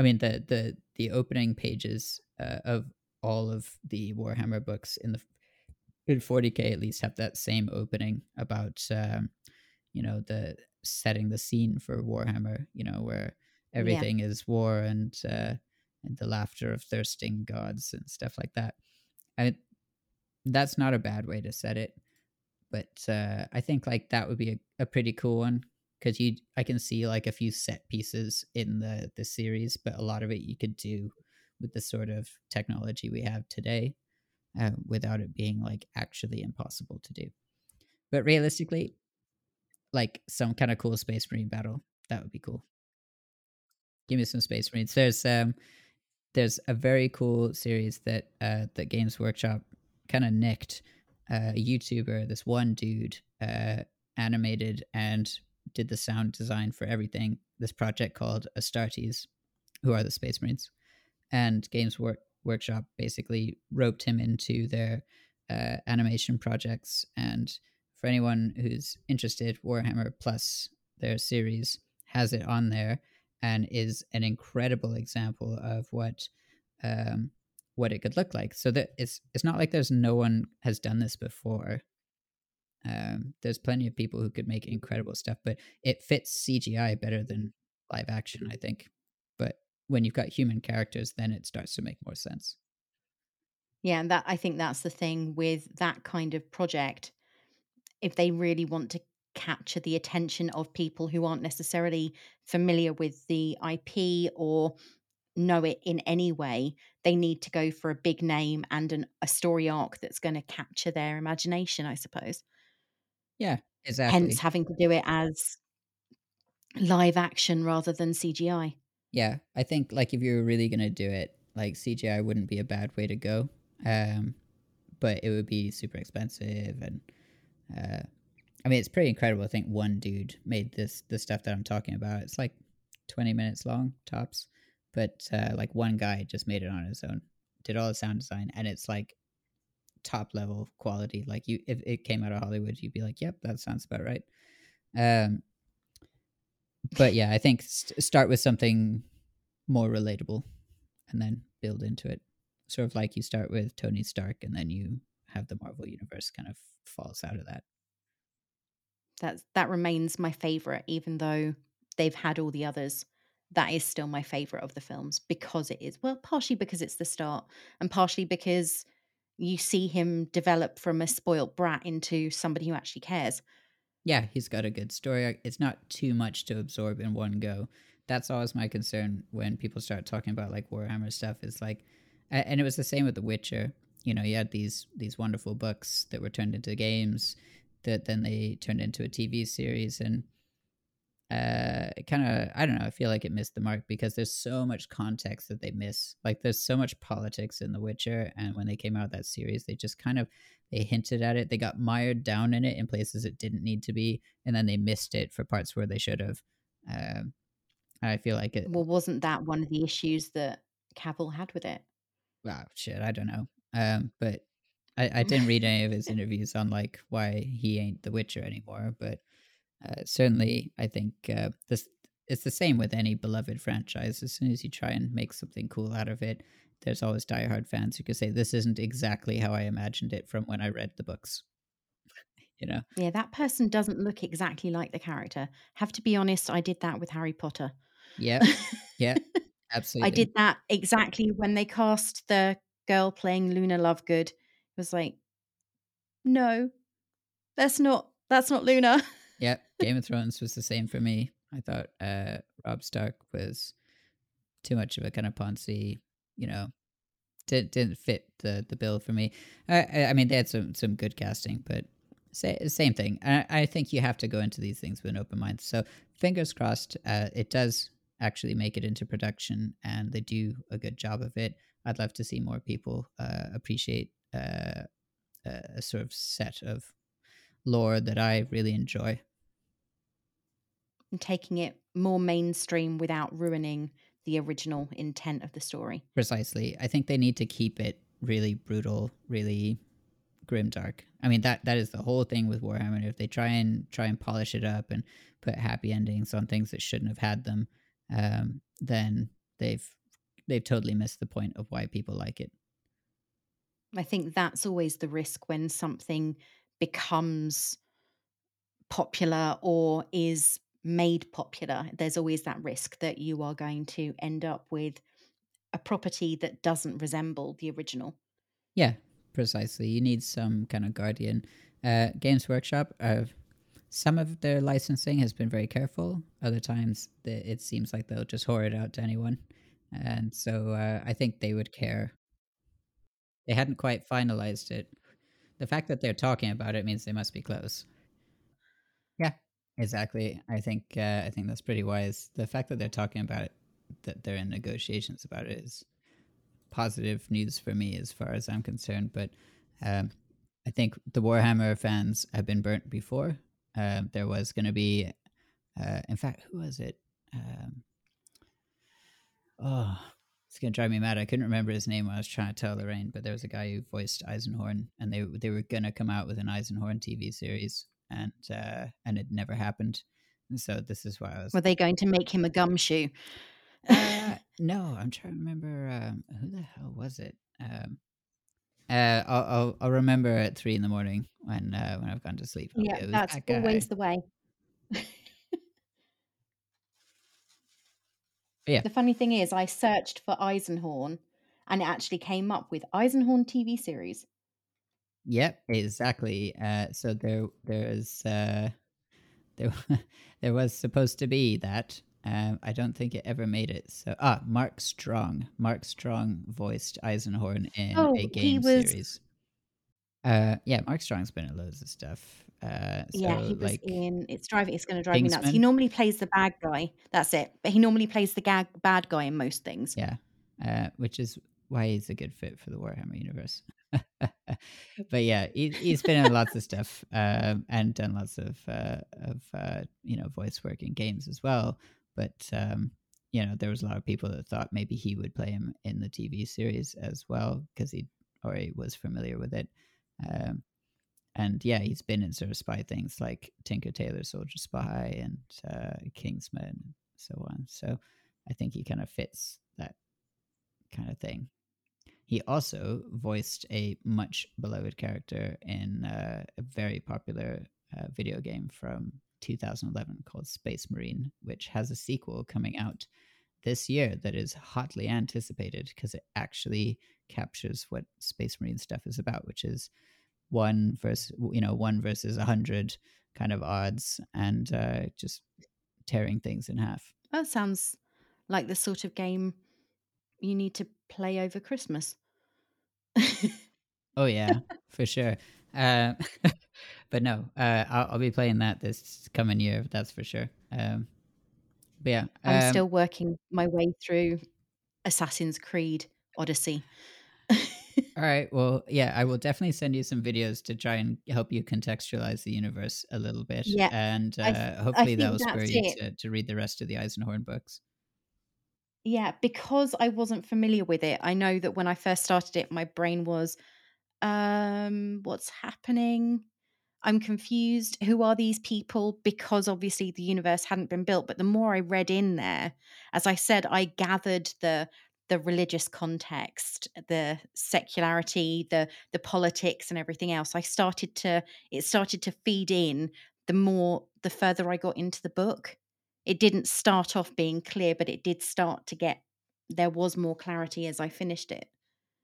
I mean, the the the opening pages uh, of all of the Warhammer books in the in 40k at least have that same opening about um, you know the setting the scene for Warhammer. You know where everything yeah. is war and uh, and the laughter of thirsting gods and stuff like that. I that's not a bad way to set it, but uh, I think like that would be a, a pretty cool one because you I can see like a few set pieces in the the series, but a lot of it you could do with the sort of technology we have today uh, without it being like actually impossible to do. But realistically, like some kind of cool space marine battle that would be cool. Give me some space marines. There's um there's a very cool series that uh, that Games Workshop kind of nicked. Uh, a YouTuber, this one dude, uh, animated and did the sound design for everything. This project called Astartes, who are the Space Marines, and Games Work- Workshop basically roped him into their uh, animation projects. And for anyone who's interested, Warhammer Plus, their series, has it on there and is an incredible example of what um, what it could look like. So that it's it's not like there's no one has done this before. Um, there's plenty of people who could make incredible stuff, but it fits CGI better than live action, I think. But when you've got human characters, then it starts to make more sense. Yeah, and that I think that's the thing with that kind of project. If they really want to capture the attention of people who aren't necessarily familiar with the IP or know it in any way, they need to go for a big name and an, a story arc that's going to capture their imagination, I suppose. Yeah, exactly. Hence having to do it as live action rather than CGI. Yeah, I think like if you were really going to do it, like CGI wouldn't be a bad way to go. Um, but it would be super expensive and uh, I mean it's pretty incredible. I think one dude made this the stuff that I'm talking about. It's like 20 minutes long tops, but uh, like one guy just made it on his own, did all the sound design, and it's like top level quality. Like you, if it came out of Hollywood, you'd be like, "Yep, that sounds about right." Um, but yeah, I think st- start with something more relatable, and then build into it. Sort of like you start with Tony Stark, and then you have the Marvel universe kind of falls out of that. That that remains my favorite, even though they've had all the others. That is still my favorite of the films because it is well, partially because it's the start, and partially because you see him develop from a spoilt brat into somebody who actually cares. Yeah, he's got a good story. It's not too much to absorb in one go. That's always my concern when people start talking about like Warhammer stuff. Is like, and it was the same with The Witcher. You know, you had these these wonderful books that were turned into games that then they turned into a TV series, and uh kind of i don't know i feel like it missed the mark because there's so much context that they miss. Like there's so much politics in the witcher and when they came out that series they just kind of they hinted at it. They got mired down in it in places it didn't need to be and then they missed it for parts where they should have. Um i feel like it well wasn't that one of the issues that cavill had with it? Wow shit i don't know. Um but I, I didn't read any of his interviews on like why he ain't the witcher anymore but uh, certainly, I think uh, this it's the same with any beloved franchise. As soon as you try and make something cool out of it, there's always diehard fans who can say this isn't exactly how I imagined it from when I read the books. you know? Yeah, that person doesn't look exactly like the character. Have to be honest, I did that with Harry Potter. Yeah, yeah, absolutely. I did that exactly when they cast the girl playing Luna Lovegood. It was like, no, that's not that's not Luna. Yeah, Game of Thrones was the same for me. I thought uh, Robb Stark was too much of a kind of poncy, you know, didn't didn't fit the the bill for me. I I mean they had some some good casting, but say, same thing. I, I think you have to go into these things with an open mind. So fingers crossed, uh, it does actually make it into production, and they do a good job of it. I'd love to see more people uh, appreciate uh, a sort of set of lore that I really enjoy and taking it more mainstream without ruining the original intent of the story. Precisely. I think they need to keep it really brutal, really grim dark. I mean that that is the whole thing with Warhammer. If they try and try and polish it up and put happy endings on things that shouldn't have had them, um, then they've they've totally missed the point of why people like it. I think that's always the risk when something becomes popular or is made popular, there's always that risk that you are going to end up with a property that doesn't resemble the original. Yeah, precisely. You need some kind of guardian. Uh, Games Workshop, uh, some of their licensing has been very careful. Other times, it seems like they'll just whore it out to anyone. And so uh, I think they would care. They hadn't quite finalized it. The fact that they're talking about it means they must be close. Exactly. I think uh, I think that's pretty wise. The fact that they're talking about it, that they're in negotiations about it, is positive news for me as far as I'm concerned. But um, I think the Warhammer fans have been burnt before. Uh, there was going to be, uh, in fact, who was it? Um, oh, it's gonna drive me mad. I couldn't remember his name when I was trying to tell Lorraine, but there was a guy who voiced Eisenhorn, and they they were gonna come out with an Eisenhorn TV series and uh, and it never happened. And so this is why I was. Were they going to make him a gumshoe? uh, no, I'm trying to remember um, who the hell was it. Um, uh, I'll, I'll I'll remember at three in the morning when uh, when I've gone to sleep. Yeah, It was that's that always the way. Yeah, The funny thing is, I searched for Eisenhorn and it actually came up with Eisenhorn TV series. Yep, exactly. Uh, so there, there's, uh, there, there was supposed to be that. Um, I don't think it ever made it. So, ah, Mark Strong. Mark Strong voiced Eisenhorn in Oh, a game was series. Uh, yeah, Mark Strong's been in loads of stuff. Uh, Yeah, he was like in It's driving it's gonna drive me nuts. He normally plays the bad guy. That's it. But he normally plays the gag bad guy in most things. Yeah, uh, which is why he's a good fit for the Warhammer universe. but yeah, he, he's been in lots of stuff um, and done lots of uh, of uh, you know voice work in games as well. But um, you know, there was a lot of people that thought maybe he would play him in the TV series as well because he already was familiar with it. Um, and yeah, he's been in sort of spy things like Tinker Tailor Soldier Spy and uh, Kingsman and so on. So I think he kind of fits that kind of thing. He also voiced a much beloved character in uh, a very popular uh, video game from 2011 called Space Marine, which has a sequel coming out this year that is hotly anticipated because it actually captures what Space Marine stuff is about, which is one versus you know one versus a hundred kind of odds and uh, just tearing things in half. That sounds like the sort of game you need to play over Christmas. Oh yeah, for sure. Uh, but no, uh, I'll, I'll be playing that this coming year. That's for sure. Um, but yeah, I'm um, still working my way through Assassin's Creed Odyssey. all right. Well, yeah, I will definitely send you some videos to try and help you contextualize the universe a little bit, Yeah, and uh, I hopefully that will spur you to, to read the rest of the Eisenhorn books. Yeah, because I wasn't familiar with it. I know that when I first started it, my brain was, um, what's happening? I'm confused. Who are these people? Because obviously the universe hadn't been built. But the more I read in there, as I said, I gathered the the religious context, the secularity, the the politics, and everything else. I started to it started to feed in the more the further I got into the book. It didn't start off being clear, but it did start to get there was more clarity as I finished it.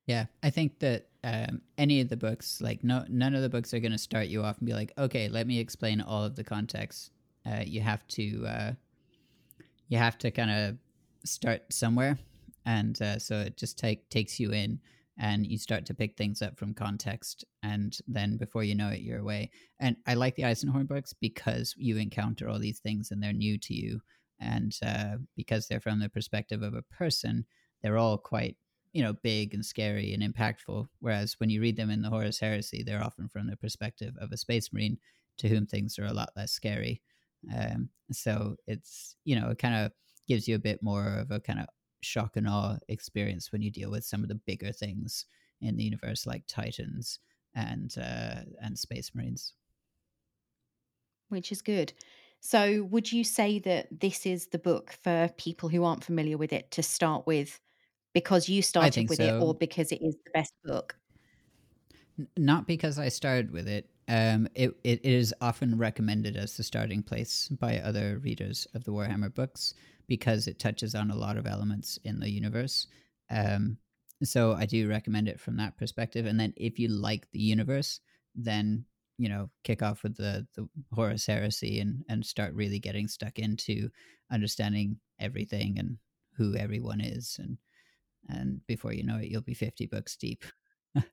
Yeah, I think that um, any of the books, like no, none of the books are going to start you off and be like, okay, let me explain all of the context. Uh, you have to, uh, you have to kind of start somewhere, and uh, so it just take takes you in, and you start to pick things up from context, and then before you know it, you're away. And I like the Eisenhorn books because you encounter all these things and they're new to you, and uh, because they're from the perspective of a person, they're all quite you know big and scary and impactful. Whereas when you read them in the horus heresy they're often from the perspective of a space marine to whom things are a lot less scary. Um, so it's you know it kind of gives you a bit more of a kind of shock and awe experience when you deal with some of the bigger things in the universe like titans and uh, and space marines which is good. So, would you say that this is the book for people who aren't familiar with it to start with because you started with it or because it is the best book? N- not because I started with it. Um, it, it is often recommended as the starting place by other readers of the Warhammer books because it touches on a lot of elements in the universe. Um, so I do recommend it from that perspective. And then if you like the universe, then you know kick off with the the Horus Heresy and and start really getting stuck into understanding everything and who everyone is and and before you know it you'll be 50 books deep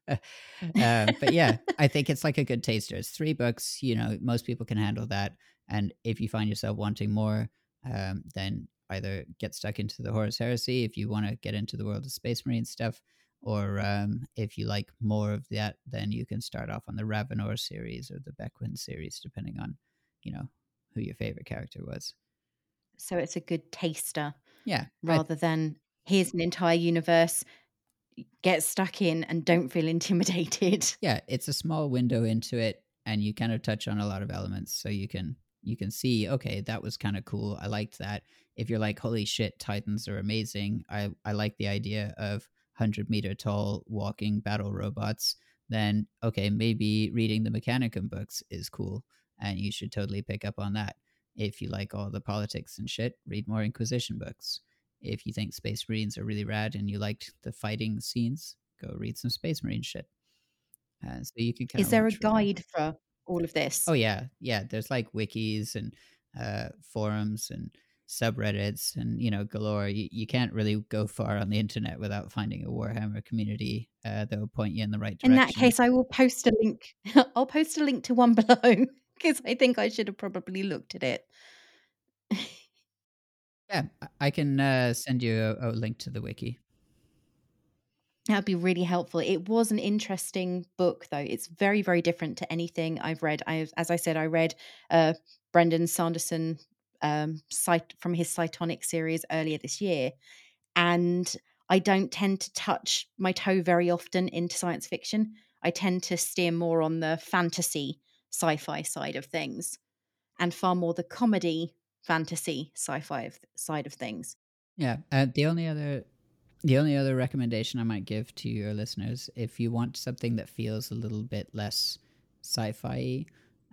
uh, but yeah i think it's like a good taster. It's three books you know most people can handle that and if you find yourself wanting more um, then either get stuck into the horus heresy if you want to get into the world of space marine stuff or um, if you like more of that then you can start off on the ravenor series or the bequin series depending on you know who your favorite character was. So, it's a good taster yeah I, rather than here's an entire universe, get stuck in and don't feel intimidated. yeah it's a small window into it and you kind of touch on a lot of elements so you can you can see okay that was kind of cool i liked that if you're like holy shit titans are amazing i i like the idea of 100 meter tall walking battle robots, then okay, maybe reading the Mechanicum books is cool and you should totally pick up on that. If you like all the politics and shit, read more Inquisition books. If you think Space Marines are really rad and you liked the fighting scenes, go read some Space Marine shit. Uh, so you can. Is there a guide for all of this? Oh yeah, yeah. There's like wikis and uh, forums and subreddits and you know galore. You, you can't really go far on the internet without finding a Warhammer community uh, that will point you in the right direction. In that case, I will post a link. I'll post a link to one below because I think I should have probably looked at it. Yeah, I can uh, send you a, a link to the wiki. That'd be really helpful. It was an interesting book, though. It's very, very different to anything I've read. I, as I said, I read uh, Brandon Sanderson um, cite from his Cytonic series earlier this year, and I don't tend to touch my toe very often into science fiction. I tend to steer more on the fantasy, sci-fi side of things, and far more the comedy, fantasy, sci-fi side of things. Yeah, uh, the only other the only other recommendation I might give to your listeners, if you want something that feels a little bit less sci-fi,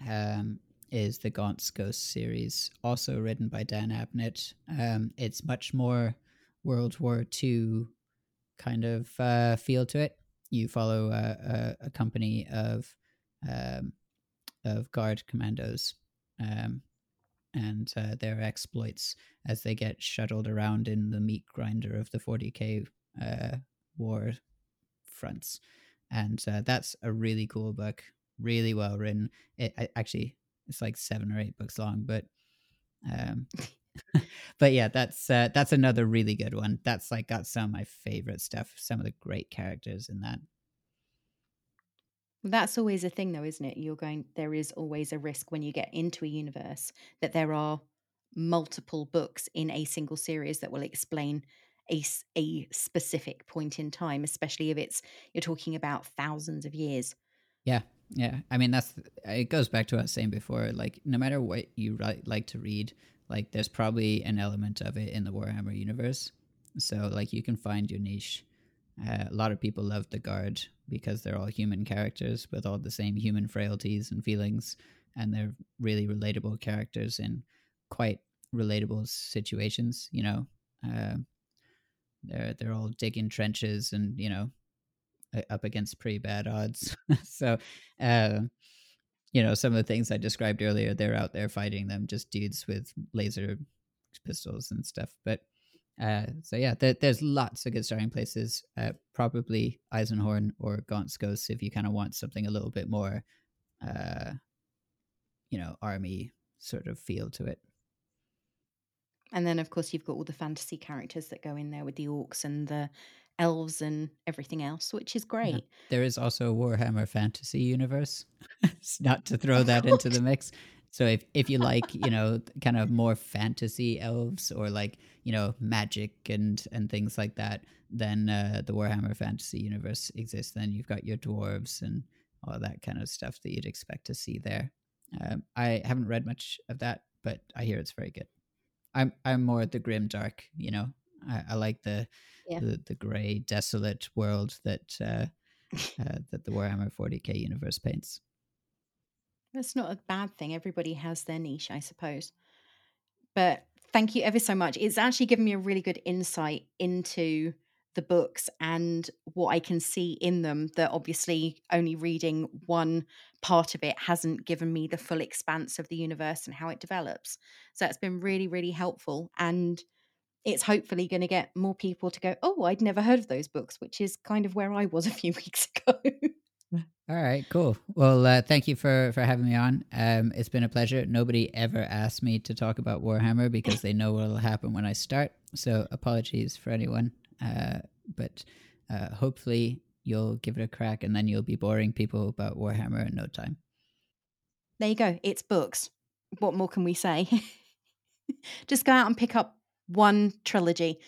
um, is the Gaunt's Ghost series, also written by Dan Abnett. Um, it's much more World War II kind of uh, feel to it. You follow a, a, a company of um, of guard commandos um, and uh, their exploits as they get shuttled around in the meat grinder of the 40k uh, war fronts. And uh, that's a really cool book, really well written. It I, actually it's like seven or eight books long, but um, but yeah, that's uh, that's another really good one. That's like got some of my favorite stuff. Some of the great characters in that. That's always a thing, though, isn't it? You're going, there is always a risk when you get into a universe that there are multiple books in a single series that will explain a, a specific point in time, especially if it's, you're talking about thousands of years. Yeah. Yeah. I mean, that's, it goes back to what I was saying before. Like, no matter what you like to read, like, there's probably an element of it in the Warhammer universe. So, like, you can find your niche. Uh, a lot of people love the guard because they're all human characters with all the same human frailties and feelings, and they're really relatable characters in quite relatable situations. You know, uh, they're they're all digging trenches and you know up against pretty bad odds. so, uh, you know, some of the things I described earlier, they're out there fighting them, just dudes with laser pistols and stuff. But uh, so yeah, there, there's lots of good starting places. Uh, probably Eisenhorn or Gaunt's Ghost if you kind of want something a little bit more, uh, you know, army sort of feel to it. And then, of course, you've got all the fantasy characters that go in there with the orcs and the elves and everything else, which is great. Yeah. There is also a Warhammer fantasy universe. not to throw that into the mix. So if if you like, you know, kind of more fantasy elves or like, you know, magic and and things like that, then uh, the Warhammer Fantasy universe exists. Then you've got your dwarves and all that kind of stuff that you'd expect to see there. Um, I haven't read much of that, but I hear it's very good. I'm I'm more the grim dark, you know. I, I like the, yeah. the the gray, desolate world that uh, uh, that the Warhammer 40k universe paints. That's not a bad thing. Everybody has their niche, I suppose. But thank you ever so much. It's actually given me a really good insight into the books and what I can see in them that obviously only reading one part of it hasn't given me the full expanse of the universe and how it develops. So it's been really, really helpful. And it's hopefully going to get more people to go, Oh, I'd never heard of those books, which is kind of where I was a few weeks ago. All right, cool. Well, uh, thank you for for having me on. Um, it's been a pleasure. Nobody ever asked me to talk about Warhammer because they know what will happen when I start. So apologies for anyone. Uh, but uh, hopefully you'll give it a crack, and then you'll be boring people about Warhammer in no time. There you go. It's books. What more can we say? Just go out and pick up one trilogy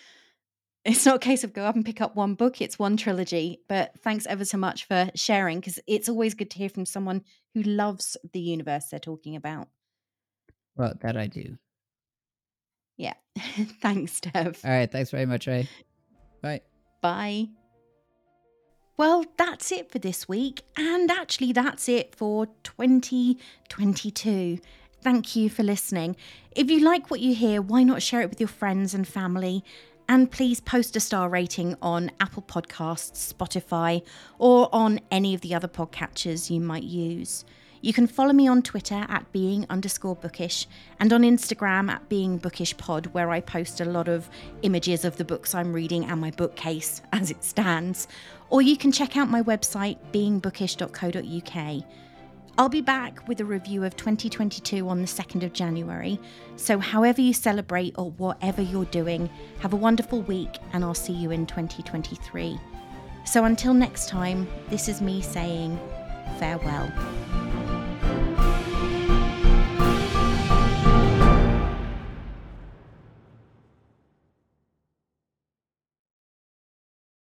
it's not a case of go up and pick up one book, it's one trilogy. But thanks ever so much for sharing because it's always good to hear from someone who loves the universe they're talking about. Well, that I do. Yeah. thanks, Dev. All right. Thanks very much, Ray. Bye. Bye. Well, that's it for this week, and actually, that's it for 2022. Thank you for listening. If you like what you hear, why not share it with your friends and family? And please post a star rating on Apple Podcasts, Spotify, or on any of the other podcatchers you might use. You can follow me on Twitter at being underscore bookish and on Instagram at being bookish pod, where I post a lot of images of the books I'm reading and my bookcase as it stands. Or you can check out my website, beingbookish.co.uk. I'll be back with a review of 2022 on the 2nd of January. So, however you celebrate or whatever you're doing, have a wonderful week and I'll see you in 2023. So, until next time, this is me saying farewell.